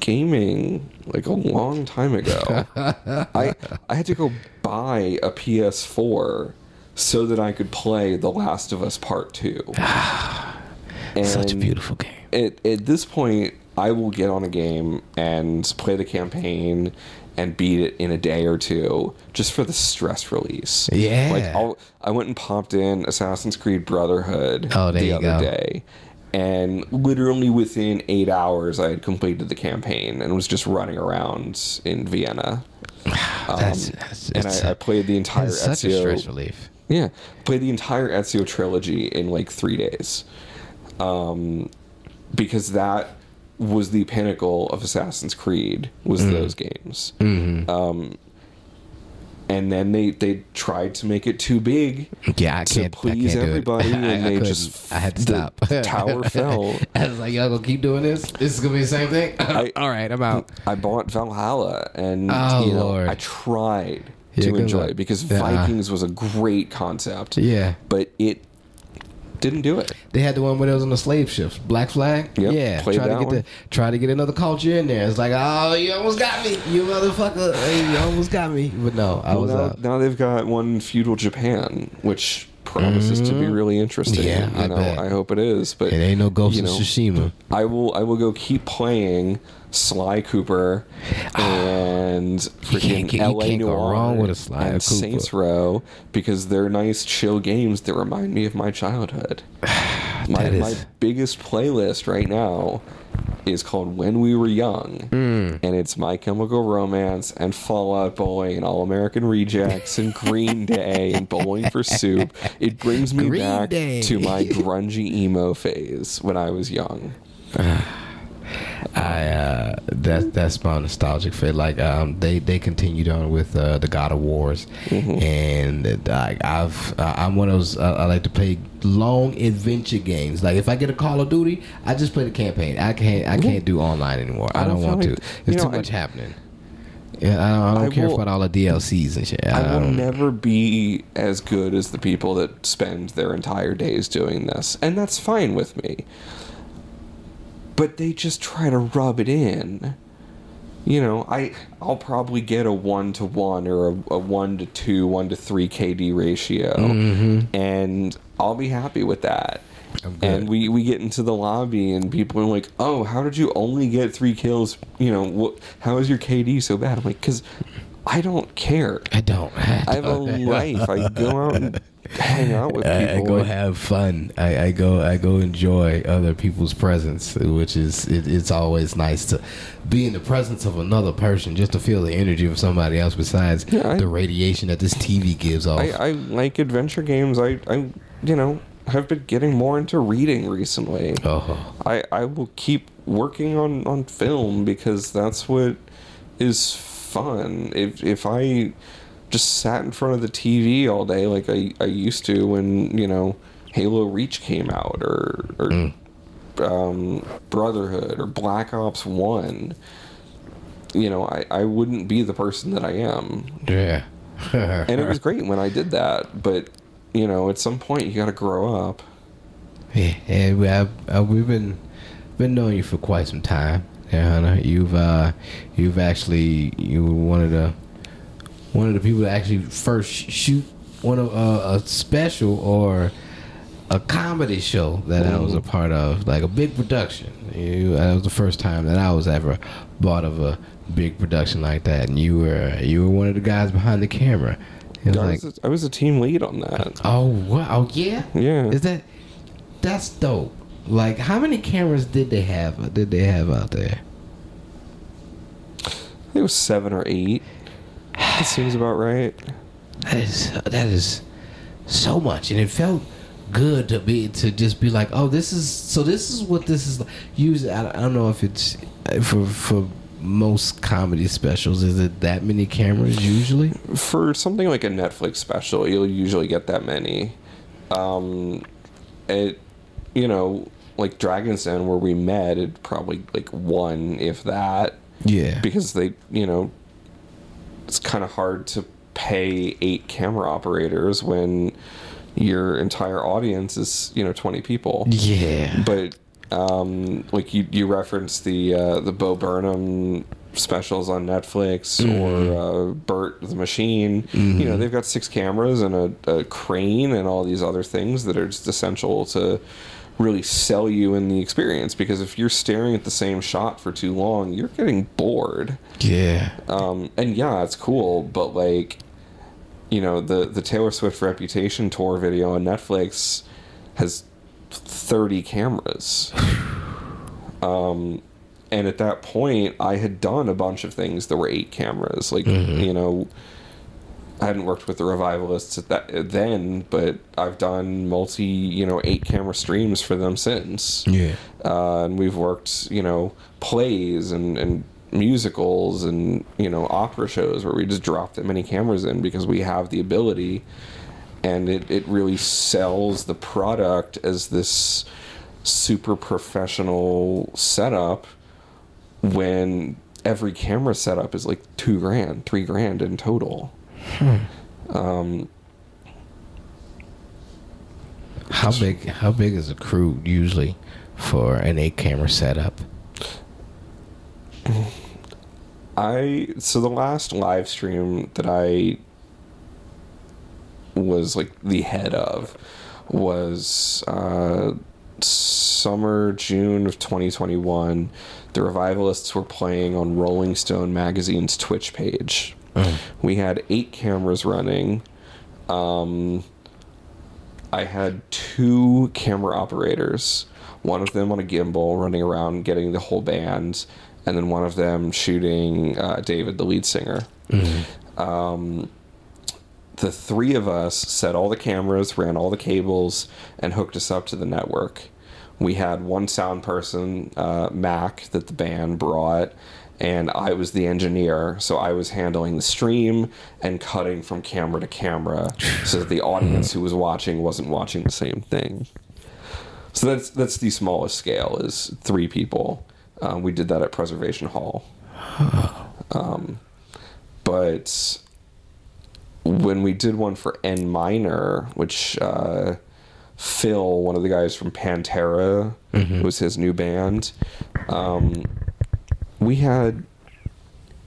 gaming like a long time ago. I I had to go buy a PS4 so that I could play The Last of Us Part Two. Such a beautiful game. at, at this point, I will get on a game and play the campaign and beat it in a day or two just for the stress release. Yeah. Like I'll, I went and popped in Assassin's Creed Brotherhood Oh, the other go. day. And literally within eight hours, I had completed the campaign and was just running around in Vienna. Um, that's, that's and I, I, played the entire it's such a stress relief. Yeah, played the entire Ezio trilogy in like three days, um, because that was the pinnacle of Assassin's Creed was Mm-hmm. those games. Um, and then they they tried to make it too big Yeah, I to can't. please I everybody, it. I- and I they couldn't. just I had to the stop. tower fell. I was like, y'all gonna keep doing this? This is gonna be the same thing. All right, I'm out. I bought Valhalla, and Oh, you know Lord. I tried to enjoy because Yeah. Vikings was a great concept. Yeah, but it didn't do it. they had the one where it was on the slave ships, Black Flag. Yep, yeah, try to get one. the try to get another culture in there. It's like, oh, you almost got me, you motherfucker. Hey, you almost got me. But no, I Well, was now, out. now they've got one feudal Japan, which promises to be really interesting. Mm-hmm. Yeah, you I know, bet. I hope it is. But It ain't no Ghost you of Tsushima. I will. I will go keep playing Sly Cooper and freaking L.A. Noire wrong with a Sly and. Saints Row because they're nice, chill games that remind me of my childhood. my is- my biggest playlist right now is called When We Were Young, Hmm. and it's My Chemical Romance and Fall Out Boy and All American Rejects and Green Day and Bowling for Soup. It brings me Green back Day. to my grungy emo phase when I was young. I uh, that's that's my nostalgic fit. Like um, they they continued on with uh, the God of Wars, Mm-hmm. and uh, I've uh, I'm one of those uh, I like to play long adventure games. Like if I get a Call of Duty, I just play the campaign. I can't I can't do online anymore. I, I don't, want feel to. like- There's too know, much I- happening. Yeah, I don't, I don't I care will- about all the DLCs and shit. I will never be as good as the people that spend their entire days doing this, and that's fine with me. But they just try to rub it in. You know, I I'll probably get a one to one or a, a one to two, one to three KD ratio, mm-hmm. and I'll be happy with that. And we, we get into the lobby and people are like, "Oh, how did you only get three kills? You know, what? How is your KD so bad?" I'm like, "Cause I don't care. I don't. I have a life. I go out and hang out with I, I go and- have fun. I, I go I go enjoy other people's presence, which is it, it's always nice to be in the presence of another person, just to feel the energy of somebody else besides Yeah, I- the radiation that this TV gives off. I, I like adventure games. I, I, you know, have been getting more into reading recently. oh, I, I will keep working on, on film because that's what is fun. If if I just sat in front of the TV all day like I, I used to when you know Halo Reach came out or or um, Brotherhood or Black Ops One, you know I, I wouldn't be the person that I am. yeah. And it was great when I did that, but you know at some point you got to grow up. Yeah, and we have uh, we've been been knowing you for quite some time. Yeah, Hunter. You've uh, you've actually you were one of the one of the people that actually first shoot one of uh, a special or a comedy show that I was a part of, like a big production. You, that was the first time that I was ever part of a big production like that, and you were you were one of the guys behind the camera. Was I like, was, a, I was a team lead on that. oh wow, oh yeah, Yeah. Is that that's dope? Like, how many cameras did they have? Did they have out there? I think it was seven or eight. That seems about right. That is that is so much, and it felt good to be to just be like, oh, this is so. This is what this is. like. Usually, I, I don't know if it's for for most comedy specials. Is it that many cameras usually? For something like a Netflix special, you'll usually get that many. Um, it, you know, like Dragon's Den where we met, it probably like one, if that, Yeah. because they, you know, it's kind of hard to pay eight camera operators when your entire audience is, you know, 20 people. Yeah. but um, like you you referenced the uh, the Bo Burnham specials on Netflix or uh, Bert the Machine. You know they've got six cameras and a, a crane and all these other things that are just essential to really sell you in the experience because if you're staring at the same shot for too long you're getting bored Yeah. um, and yeah, it's cool, but like, you know, the the Taylor Swift Reputation tour video on Netflix has thirty cameras. Um, and at that point, I had done a bunch of things. There were eight cameras. Like, you know, I hadn't worked with the revivalists at that then, but I've done multi, you know, eight camera streams for them since. Yeah. uh, and we've worked you know plays and, and musicals and you know opera shows where we just drop that many cameras in because we have the ability. And it, it really sells the product as this super professional setup when every camera setup is like two grand three grand in total How big? How big is a crew usually for an eight camera setup? I so the last live stream that I was like the head of was uh, summer June of 2021. The revivalists were playing on Rolling Stone magazine's Twitch page. We had eight cameras running. Um, I had two camera operators, one of them on a gimbal running around getting the whole band, and then one of them shooting uh, David, the lead singer. Um, the three of us set all the cameras, ran all the cables, and hooked us up to the network. We had one sound person, uh, Mac, that the band brought, and I was the engineer, so I was handling the stream and cutting from camera to camera, so that the audience who was watching wasn't watching the same thing. So that's that's the smallest scale is three people. Uh, we did that at Preservation Hall. Um, but when we did one for En Minor, which uh, Phil, one of the guys from Pantera, was his new band. Um, we had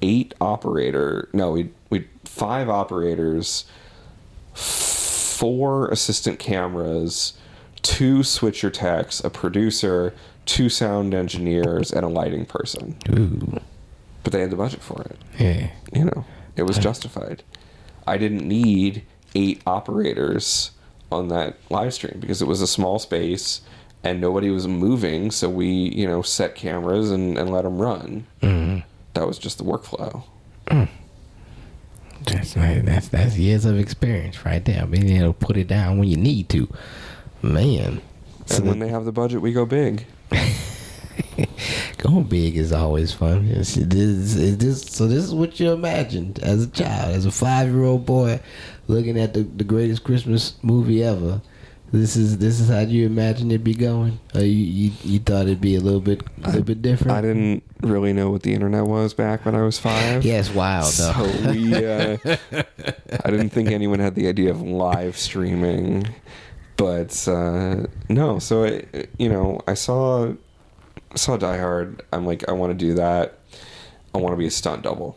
eight operator. No, we we five operators, four assistant cameras, two switcher techs, a producer, two sound engineers, and a lighting person. Ooh. But they had the budget for it Yeah. you know, it was justified. I didn't need eight operators on that live stream because it was a small space and nobody was moving. So we, you know, set cameras and, and let them run. Mm-hmm. That was just the workflow. Mm. That's that's that's years of experience right there. Being able to put it down when you need to, man. And when they have the budget, we go big. Going big is always fun. It's, it is, it is, so this is what you imagined as a child, as a five-year-old boy, looking at the, the greatest Christmas movie ever. This is this is how you imagine it be going. Or you, you you thought it'd be a little bit a little bit different. I didn't really know what the internet was back when I was five. Yeah, it's wild though. We, uh, I didn't think anyone had the idea of live streaming, but uh, no. So I, you know, I saw saw Die Hard. I'm like, I want to do that. I want to be a stunt double.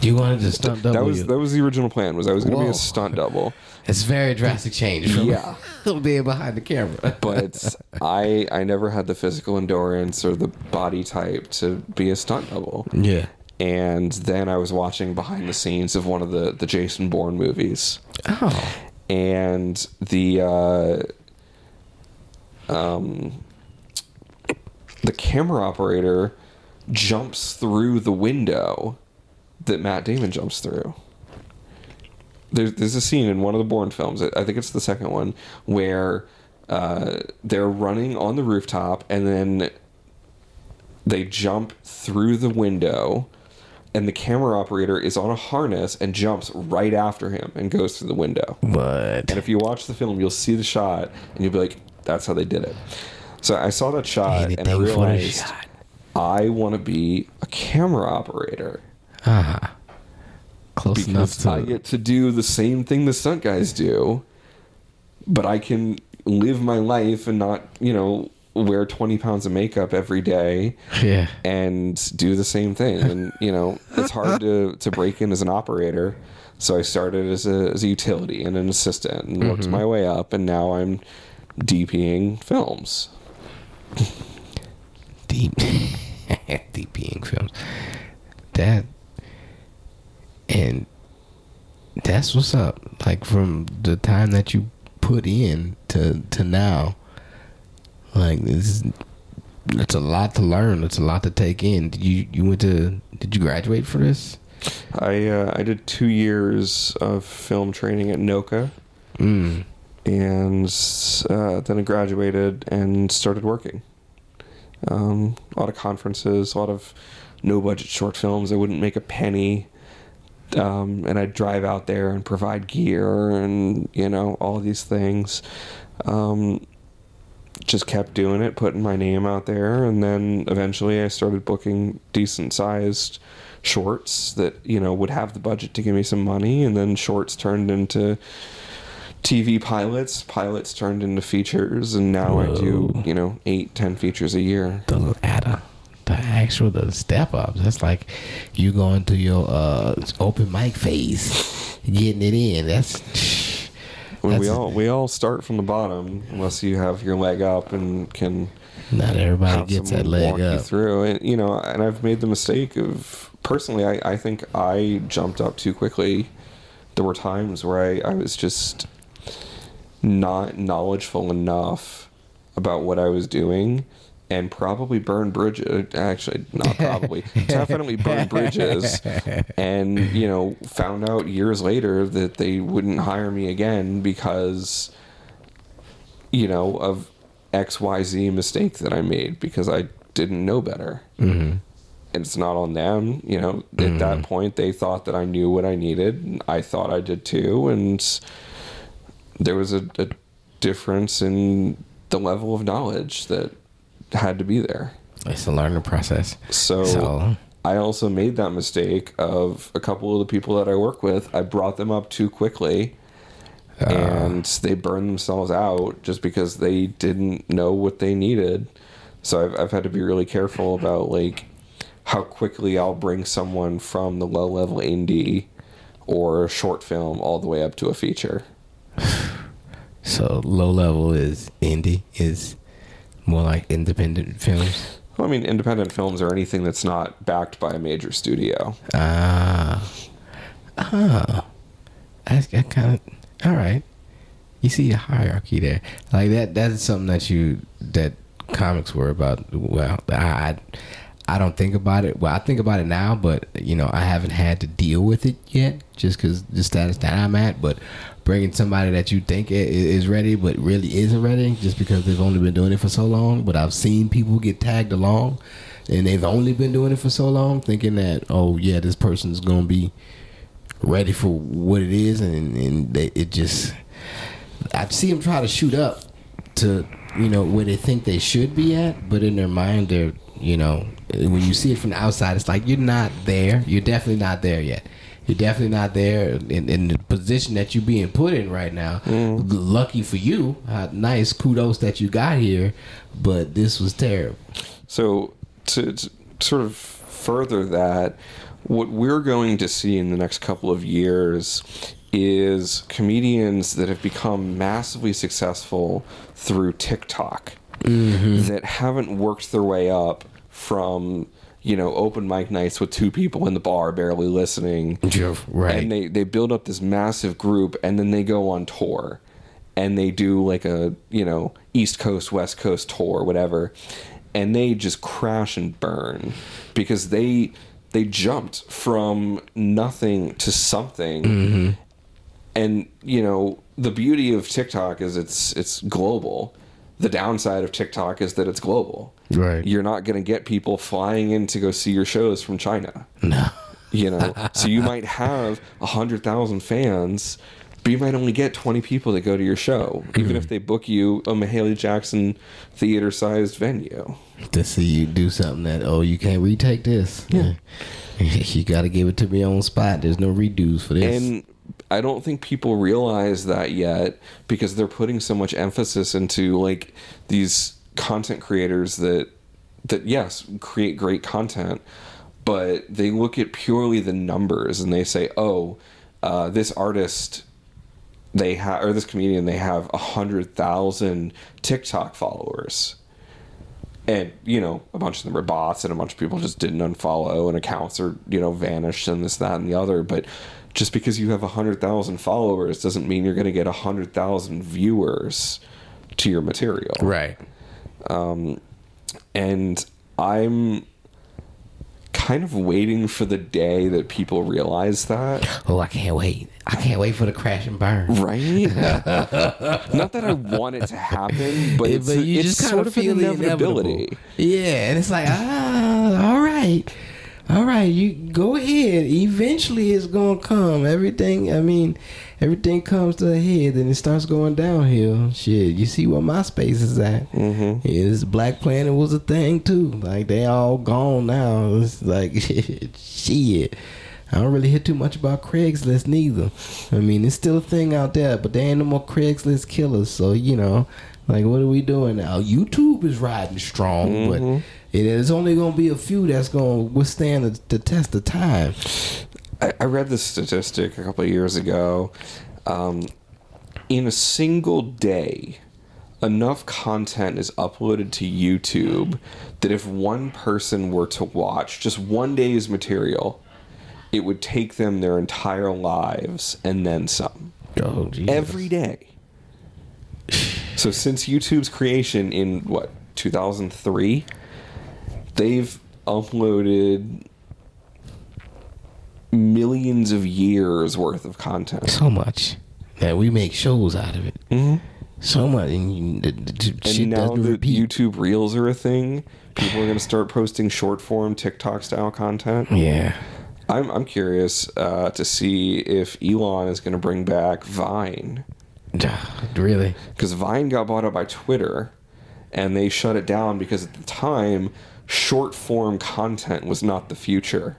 You wanted to stunt double. that was you. that was the original plan. Was I was going to be Whoa. a stunt double, It's very drastic change from Yeah. being behind the camera. but I I never had the physical endurance or the body type to be a stunt double. yeah. and then I was watching behind the scenes of one of the the Jason Bourne movies, Oh. and the uh, um, the camera operator jumps through the window that Matt Damon jumps through. There's there's a scene in one of the Bourne films. I I think it's the second one where uh, they're running on the rooftop and then they jump through the window and the camera operator is on a harness and jumps right after him and goes through the window. But And if you watch the film, you'll see the shot and you'll be like, that's how they did it. So I saw that shot and I anything for the realized shot. I want to be a camera operator Ah. Close enough to I get to do the same thing the stunt guys do, but I can live my life and not, you know, wear 20 pounds of makeup every day Yeah. and do the same thing. And, you know, it's hard to, to break in as an operator. So I started as a, as a utility and an assistant and worked my way up. And now I'm DPing films. deep deep films that and that's what's up like from the time that you put in to to now like this is it's a lot to learn it's a lot to take in did you you went to did you graduate for this I, uh, I did two years of film training at NOCCA. mm. and uh, then I graduated and started working. Um, a lot of conferences, a lot of no budget short films. I wouldn't make a penny. Um, and I'd drive out there and provide gear and, you know, all these things. Um, just kept doing it, putting my name out there. And then eventually I started booking decent sized shorts that, you know, would have the budget to give me some money. And then shorts turned into TV pilots. Pilots turned into features, and now I do you know eight, ten features a year. the actual the step ups that's like you going to your uh open mic phase getting it in that's we all we all start from the bottom, unless you have your leg up and can not everybody gets that leg up through. And you know, and I've made the mistake of personally, I, I think I jumped up too quickly. There were times where I, I was just not knowledgeable enough about what I was doing and probably burn bridges. Actually, not probably, definitely burn bridges. And, you know, found out years later that they wouldn't hire me again because, you know, of XYZ mistake that I made because I didn't know better. Mm-hmm. It's not on them. You know, at that point, they thought that I knew what I needed. and I thought I did too. And there was a, a difference in the level of knowledge that had to be there. it's a learning process So, So- I also made that mistake of a couple of the people that I work with. I brought them up too quickly, ah. and they burned themselves out just because they didn't know what they needed. So I've I've had to be really careful about like how quickly I'll bring someone from the low level indie or a short film all the way up to a feature. so low level is indie is more like independent films? Well, I mean, independent films are anything that's not backed by a major studio. ah. Ah. That's that kind of all right. You see a hierarchy there. Like that that's something that you that comics were about. Well i i, I don't think about it. Well i think about it now but you know i haven't had to deal with it yet just because the status that i'm at but bringing somebody that you think is ready but really isn't ready just because they've only been doing it for so long but i've seen people get tagged along and they've only been doing it for so long thinking that oh yeah this person's gonna be ready for what it is and, and they, it just I see them try to shoot up to you know where they think they should be at, but in their mind they're you know when you see it from the outside, it's like you're not there. You're definitely not there yet. You're definitely not there in, in the position that you're being put in right now. Lucky for you, uh, nice kudos that you got here, but this was terrible. So to, to sort of further that, what we're going to see in the next couple of years is comedians that have become massively successful through TikTok that haven't worked their way up from you know, open mic nights with two people in the bar barely listening. Right. And they, they build up this massive group and then they go on tour and they do like a, you know, East Coast, West Coast tour, whatever. And they just crash and burn because they they jumped from nothing to something. Mm-hmm. And, you know, the beauty of TikTok is it's it's global. The downside of TikTok is that it's global. Right. You're not going to get people flying in to go see your shows from China no. you know so you might have a hundred thousand fans but you might only get 20 people that go to your show even if hmm. they book you a mahalia jackson theater sized venue To see you do something that oh you can't retake this. Yeah. you got to give it to me on spot. There's no redos for this. and i don't think people realize that yet because they're putting so much emphasis into like these content creators that that yes create great content but they look at purely the numbers and they say oh uh, this artist they have or this comedian they have a hundred thousand tiktok followers. And you know a bunch of them are bots and a bunch of people just didn't unfollow and accounts are you know vanished and this that and the other but just because you have a hundred thousand followers doesn't mean you're going to get a hundred thousand viewers to your material right. and i'm kind of waiting for the day that people realize that Oh, I can't wait. I can't wait for the crash and burn. right not that i want it to happen but Yeah, it's, but you it's just kind sort of feel an the inevitability inevitable. Yeah, and it's like, ah, all right, all right, you go ahead. Eventually, it's gonna come. Everything, I mean, everything comes to a head, and it starts going downhill. Shit, you see where MySpace is at? Mm-hmm. Yeah, this Black Planet was a thing too. Like they all gone now. It's like shit. I don't really hear too much about Craigslist neither. I mean, it's still a thing out there, but there ain't no more Craigslist killers. So you know, like, what are we doing now? YouTube is riding strong, but it is only gonna be a few that's gonna withstand the, the test of time. I, I read this statistic a couple of years ago. Um, in a single day, enough content is uploaded to YouTube that if one person were to watch just one day's material, it would take them their entire lives and then some. Oh, Jesus. Every day. So since YouTube's creation in what 2003, they've uploaded millions of years worth of content. so much that we make shows out of it. Mm-hmm. So much, and, you, And shit now that repeat. YouTube Reels are a thing, people are going to start posting short form TikTok style content. yeah, I'm I'm curious uh, to see if Elon is going to bring back Vine. really. because Vine got bought up by Twitter, and they shut it down because at the time, short form content was not the future.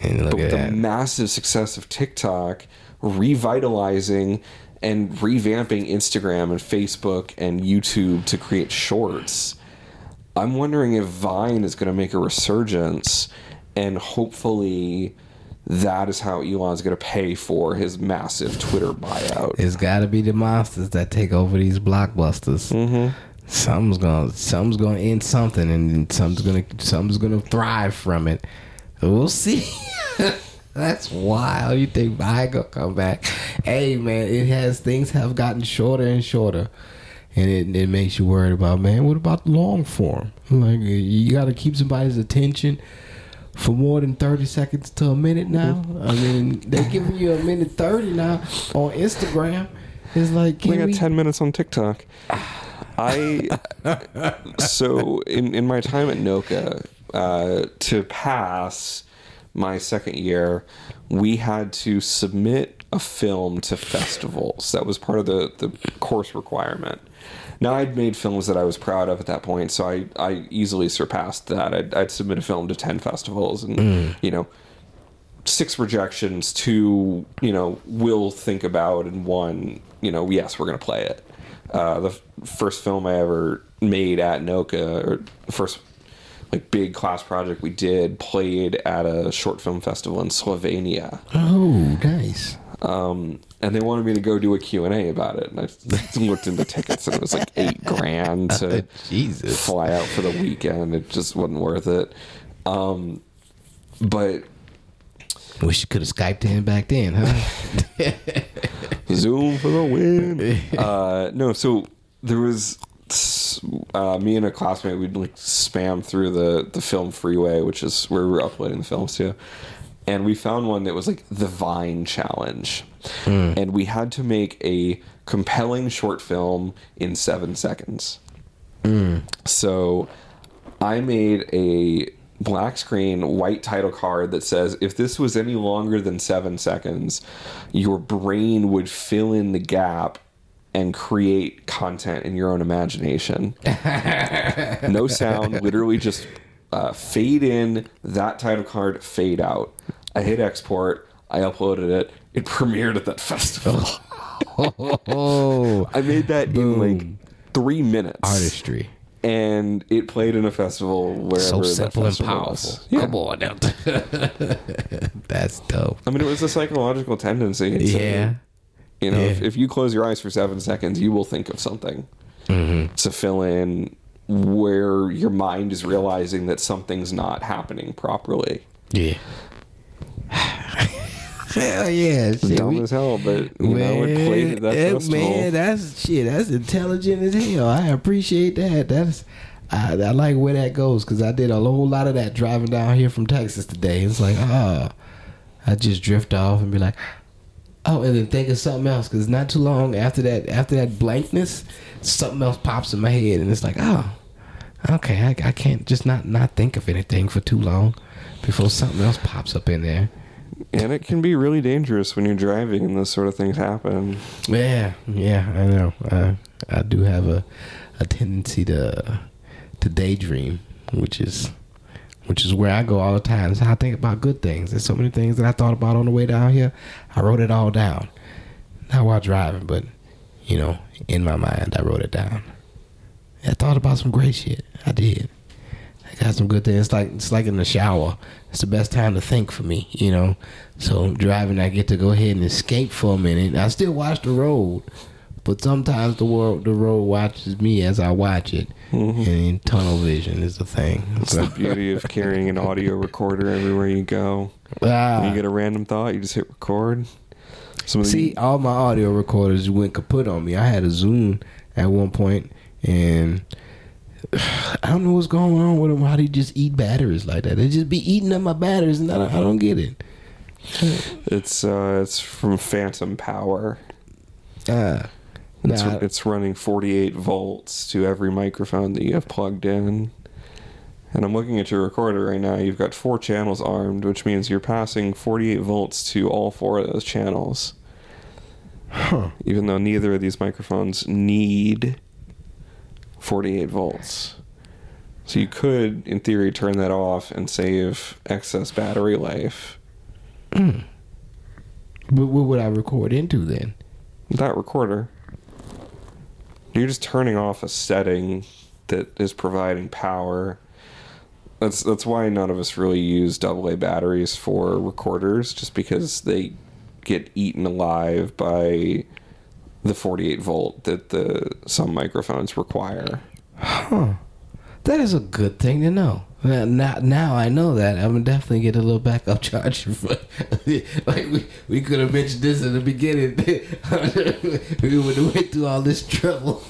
And look But at with the that. massive success of TikTok, revitalizing and revamping Instagram and Facebook and YouTube to create shorts, I'm wondering if Vine is going to make a resurgence, and hopefully. That is how Elon's going to pay for his massive Twitter buyout. It's got to be the monsters that take over these blockbusters. Mm-hmm. Something's gonna, something's gonna end something, and something's gonna, something's gonna thrive from it. We'll see. That's wild. You think I gonna come back? Hey man, it has things have gotten shorter and shorter, and it, it makes you worried about man. What about the long form? Like you got to keep somebody's attention for more than 30 seconds to a minute now. I mean, they're giving you a minute 30 now on Instagram. It's like, We got we? 10 minutes on TikTok. I so in in my time at NOCCA, uh, to pass my second year, we had to submit a film to festivals. That was part of the the course requirement. Now I'd made films that I was proud of at that point, so I I easily surpassed that. I'd, I'd submit a film to ten festivals, and you know six rejections, two, you know, will think about, and one, you know, yes, we're going to play it. Uh, the f- first film I ever made at NOCCA, or the first like big class project we did, played at a short film festival in Slovenia. Oh, nice. Um, and they wanted me to go do a Q&A about it. And I looked into tickets and it was like eight grand to Jesus. fly out for the weekend. It just wasn't worth it. but Wish you could have skyped him back then, huh? Zoom for the win. uh, no, so there was uh, me and a classmate. We'd like spam through the the FilmFreeway, which is where we're uploading the films to, and we found one that was like the Vine challenge, and we had to make a compelling short film in seven seconds. So I made a black screen white title card that says if this was any longer than seven seconds, your brain would fill in the gap and create content in your own imagination. no sound, literally just uh, fade in that title card, fade out. I hit export. I uploaded it. It premiered at that festival. oh, I made that in like three minutes artistry. And it played in a festival wherever So simple and powerful. Yeah. Come on now. That's dope. I mean, it was a psychological tendency. It's a- Yeah. you know, if, if you close your eyes for seven seconds, you will think of something Mm-hmm. to fill in where your mind is realizing that something's not happening properly. Yeah. Hell yeah. Shit, Dumb we- as hell, but you know, it played at that eh, festival. man, that's shit. That's intelligent as hell. I appreciate that. That's I, I like where that goes because I did a whole lot of that driving down here from Texas today. It's like, ah, I just drift off and be like, oh, and then think of something else because not too long after that, after that blankness, something else pops in my head and it's like, oh, okay, I, I can't just not not think of anything for too long before something else pops up in there. And it can be really dangerous when you're driving and those sort of things happen. Yeah, yeah, I know. I I do have a a tendency to to daydream, which is which is where I go all the time. I think about good things. There's so many things that I thought about on the way down here. I wrote it all down. Not while driving, but you know, in my mind, I wrote it down. I thought about some great shit. I did. I got some good things. It's like it's like in the shower. It's the best time to think for me, you know. So driving, I get to go ahead and escape for a minute. I still watch the road, but sometimes the world, the road watches me as I watch it. And tunnel vision is the thing. It's the beauty of carrying an audio recorder everywhere you go. Ah. When you get a random thought, you just hit record. Some of the- See, all my audio recorders went kaput on me. I had a Zoom at one point, and I don't know what's going on with them. How they just eat batteries like that? They just be eating up my batteries, and I don't, I don't get it. It's uh, it's from Phantom Power. Ah, It's, it's running 48 volts to every microphone that you have plugged in. And I'm looking at your recorder right now. You've got four channels armed, which means you're passing 48 volts to all four of those channels. huh. Even though neither of these microphones need 48 volts. So you could, in theory, turn that off and save excess battery life. Hmm. But what would I record into then? that recorder, you're just turning off a setting that is providing power. That's that's why none of us really use AA batteries for recorders, just because they get eaten alive by the 48 volt that the some microphones require. Huh. That is a good thing to know. Now, now, I know that. I'm definitely get a little backup charger. Like we, we could have mentioned this in the beginning. we would have went through all this trouble.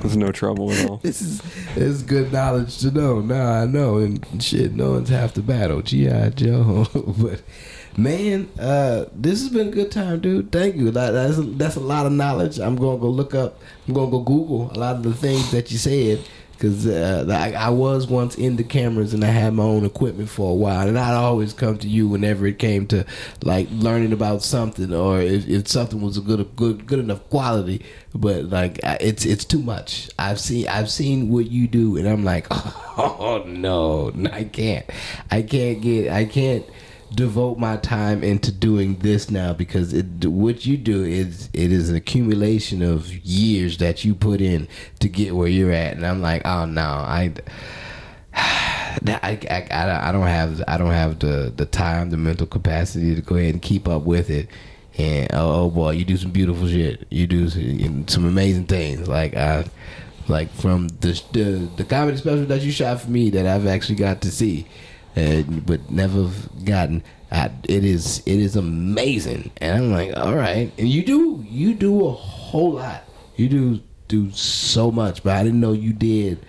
There's no trouble at all. this is this is good knowledge to know. Now I know, and shit, no one's half the battle. GI Joe, but man, uh, this has been a good time, dude. Thank you. That, that's a, that's a lot of knowledge. I'm gonna go look up. I'm gonna go Google a lot of the things that you said. Cause uh, I, I was once in the cameras and I had my own equipment for a while, and I'd always come to you whenever it came to like learning about something or if, if something was a good good good enough quality. But like it's it's too much. I've seen I've seen what you do, and I'm like, oh no, I can't, I can't get, I can't devote my time into doing this now because it what you do is it is an accumulation of years that you put in to get where you're at. And I'm like oh no I I, I, I, don't have I don't have the the time the mental capacity to go ahead and keep up with it. And oh, oh boy you do some beautiful shit. You do some, some amazing things. Like I like from the the, the comedy special that you shot for me that I've actually got to see, uh, but never gotten. I, it is it is amazing, and I'm like, all right. And you do you do a whole lot. You do do so much, but I didn't know you did.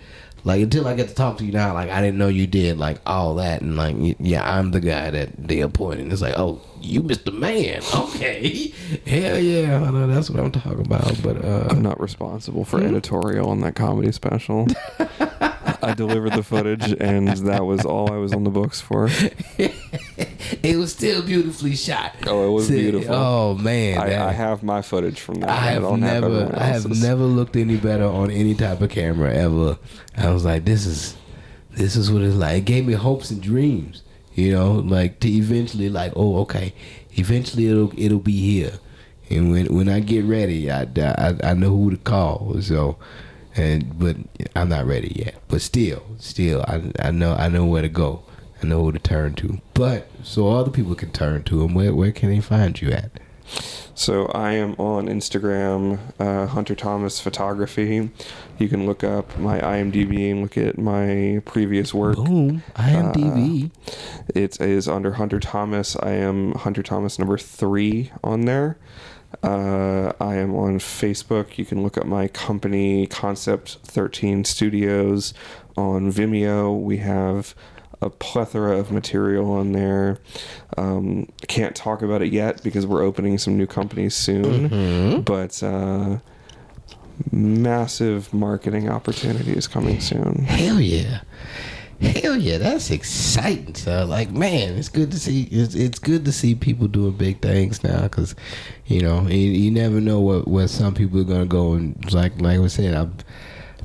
Like until I get to talk to you now, like I didn't know you did like all that, and like yeah, I'm the guy that they appointed. It's like, oh, you Mr. Man, okay, hell yeah, I know that's what I'm talking about. But uh, I'm not responsible for editorial on that comedy special. I delivered the footage, and that was all I was on the books for. it was still beautifully shot. Oh, it was See, beautiful. Oh man, I, I have my footage from that. I have have never, I have never looked any better on any type of camera ever. I was like, this is, this is what it's like. It gave me hopes and dreams, you know, like to eventually, like, oh, okay, eventually it'll it'll be here, and when when I get ready, I I, I know who to call. So, and but I'm not ready yet. But still, still, I I know I know where to go. I know who to turn to. But so other people can turn to them. Where where can they find you at? So I am on Instagram, uh, Hunter Thomas Photography. You can look up my IMDb and look at my previous work. Boom, IMDb. It is under Hunter Thomas. I am Hunter Thomas number three on there. Uh, I am on Facebook. You can look up my company, Concept 13 Studios, on Vimeo. We have a plethora of material on there. Um, can't talk about it yet because we're opening some new companies soon, but uh, massive marketing opportunities coming soon. Hell yeah. Hell yeah, that's exciting. So like, man, it's good to see. It's, it's good to see people doing big things now, because you know you, you never know what where some people are gonna go. And like like I was saying, I've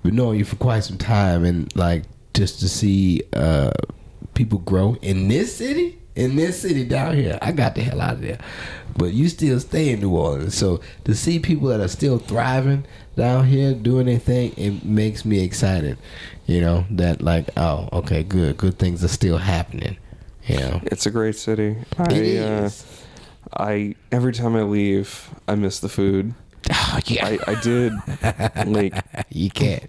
been knowing you for quite some time, and like just to see uh people grow in this city, in this city down here. I got the hell out of there, but you still stay in New Orleans. So to see people that are still thriving down here doing their thing, it makes me excited. You know that like, oh, okay, good, good things are still happening. You know, It's a great city. I, it Uh. I every time I leave, I miss the food. Oh, yeah, I, I did like you can't,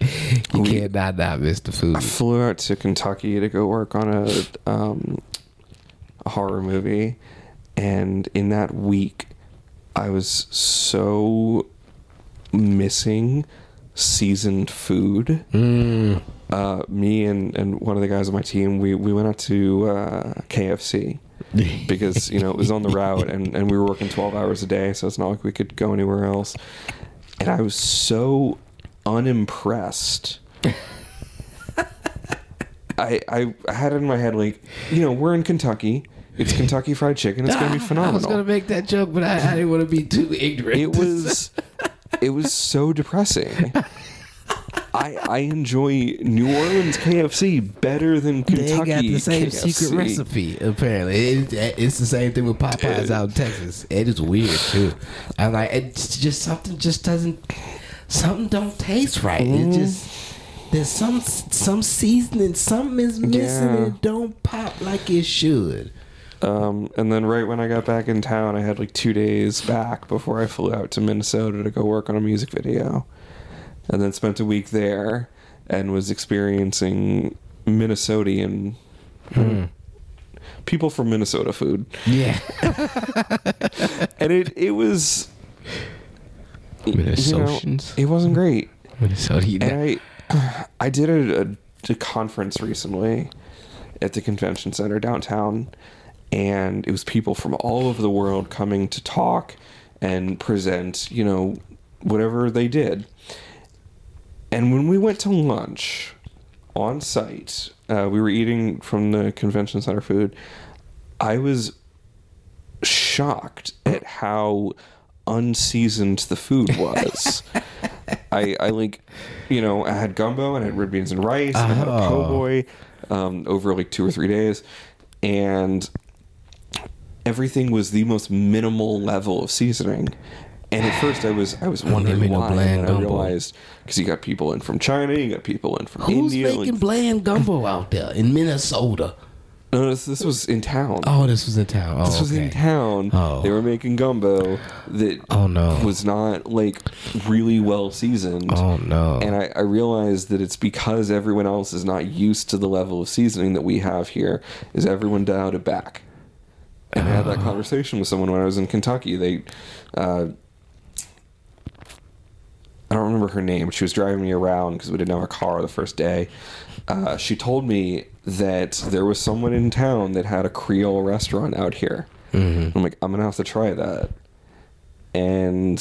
you We- can't not not miss the food. I flew out to Kentucky to go work on a um, a horror movie, and in that week, I was so missing seasoned food. Mm. Uh, me and, and one of the guys on my team, we, we went out to uh, KFC because you know it was on the route and, and we were working 12 hours a day so it's not like we could go anywhere else. And i was so unimpressed. I, I had it in my head like you know we're in kentucky. It's kentucky fried chicken. It's gonna be phenomenal. I was gonna make that joke, but I, I didn't want to be too ignorant. it was it was so depressing I, I enjoy New Orleans KFC better than Kentucky. They got the same KFC. secret recipe. Apparently, it, it's the same thing with Popeyes out in Texas. It is weird too. I'm like, it's just something just doesn't, something don't taste right. Mm-hmm. It just there's some some seasoning, something is missing. Yeah. and It don't pop like it should. Um, and then right when I got back in town, I had like two days back before I flew out to Minnesota to go work on a music video, and then spent a week there and was experiencing Minnesotian hmm. people from Minnesota food, Yeah, and it it was you know, Minnesotans. it wasn't great. Minnesota. And I, I did a, a, a conference recently at the convention center downtown, and it was people from all over the world coming to talk and present, you know, whatever they did. And when we went to lunch on site, uh, we were eating from the convention center food. I was shocked at how unseasoned the food was. I, I like, you know, I had gumbo and I had red beans and rice. And I had a po' Oh. boy um, over like two or three days, and everything was the most minimal level of seasoning. And at first, I was I was wondering why, bland and I gumbo. realized because you got people in from China, you got people in from Who's India. Who's making bland gumbo out there in Minnesota? No, this, this was in town. Oh, this was in town. Oh, this was in town. Oh. They were making gumbo that Oh no. was not like really well seasoned. oh no. And I, I realized that it's because everyone else is not used to the level of seasoning that we have here. Is everyone dialed it back? And I had that conversation with someone when I was in Kentucky. They, uh, I don't remember her name. She was driving me around because we didn't have a car the first day. Uh, she told me that there was someone in town that had a Creole restaurant out here. I'm like, I'm gonna have to try that. And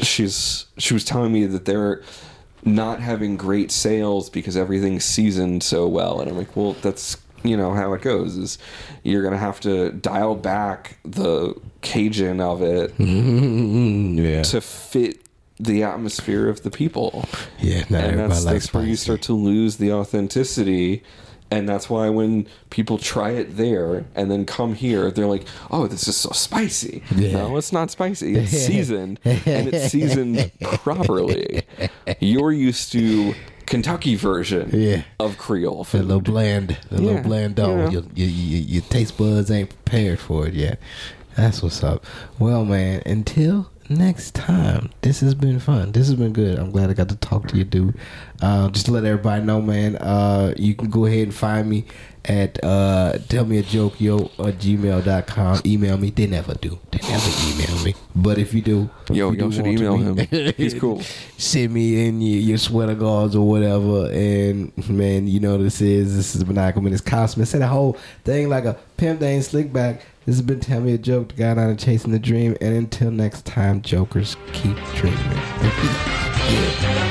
she's she was telling me that they're not having great sales because everything's seasoned so well and i'm like well that's you know how it goes is you're gonna have to dial back the cajun of it yeah. to fit the atmosphere of the people Yeah. And that's, that's where you start to lose the authenticity and that's why when people try it there and then come here they're like oh this is so spicy Yeah. no it's not spicy it's seasoned and it's seasoned properly you're used to kentucky version Yeah. of creole A little bland, a little Yeah, bland you dog. know. Your, your, your taste buds ain't prepared for it yet. That's what's up. Well, man, until next time, this has been fun. This has been good. I'm glad I got to talk to you, dude. Uh, just to let everybody know, man, uh, you can go ahead and find me at uh, tell me a joke yo at gmail.com. Email me. They never do. They never email me. But if you do, Yo, you should email be- him. He's cool. send me in your, your sweater guards or whatever. And man, you know this is this is Monaco and it's Cosmin. Said the whole thing like a pimp thing slick back. This has been Tell Me a Joke, the down and chasing the dream. And until next time, jokers, keep dreaming. yeah.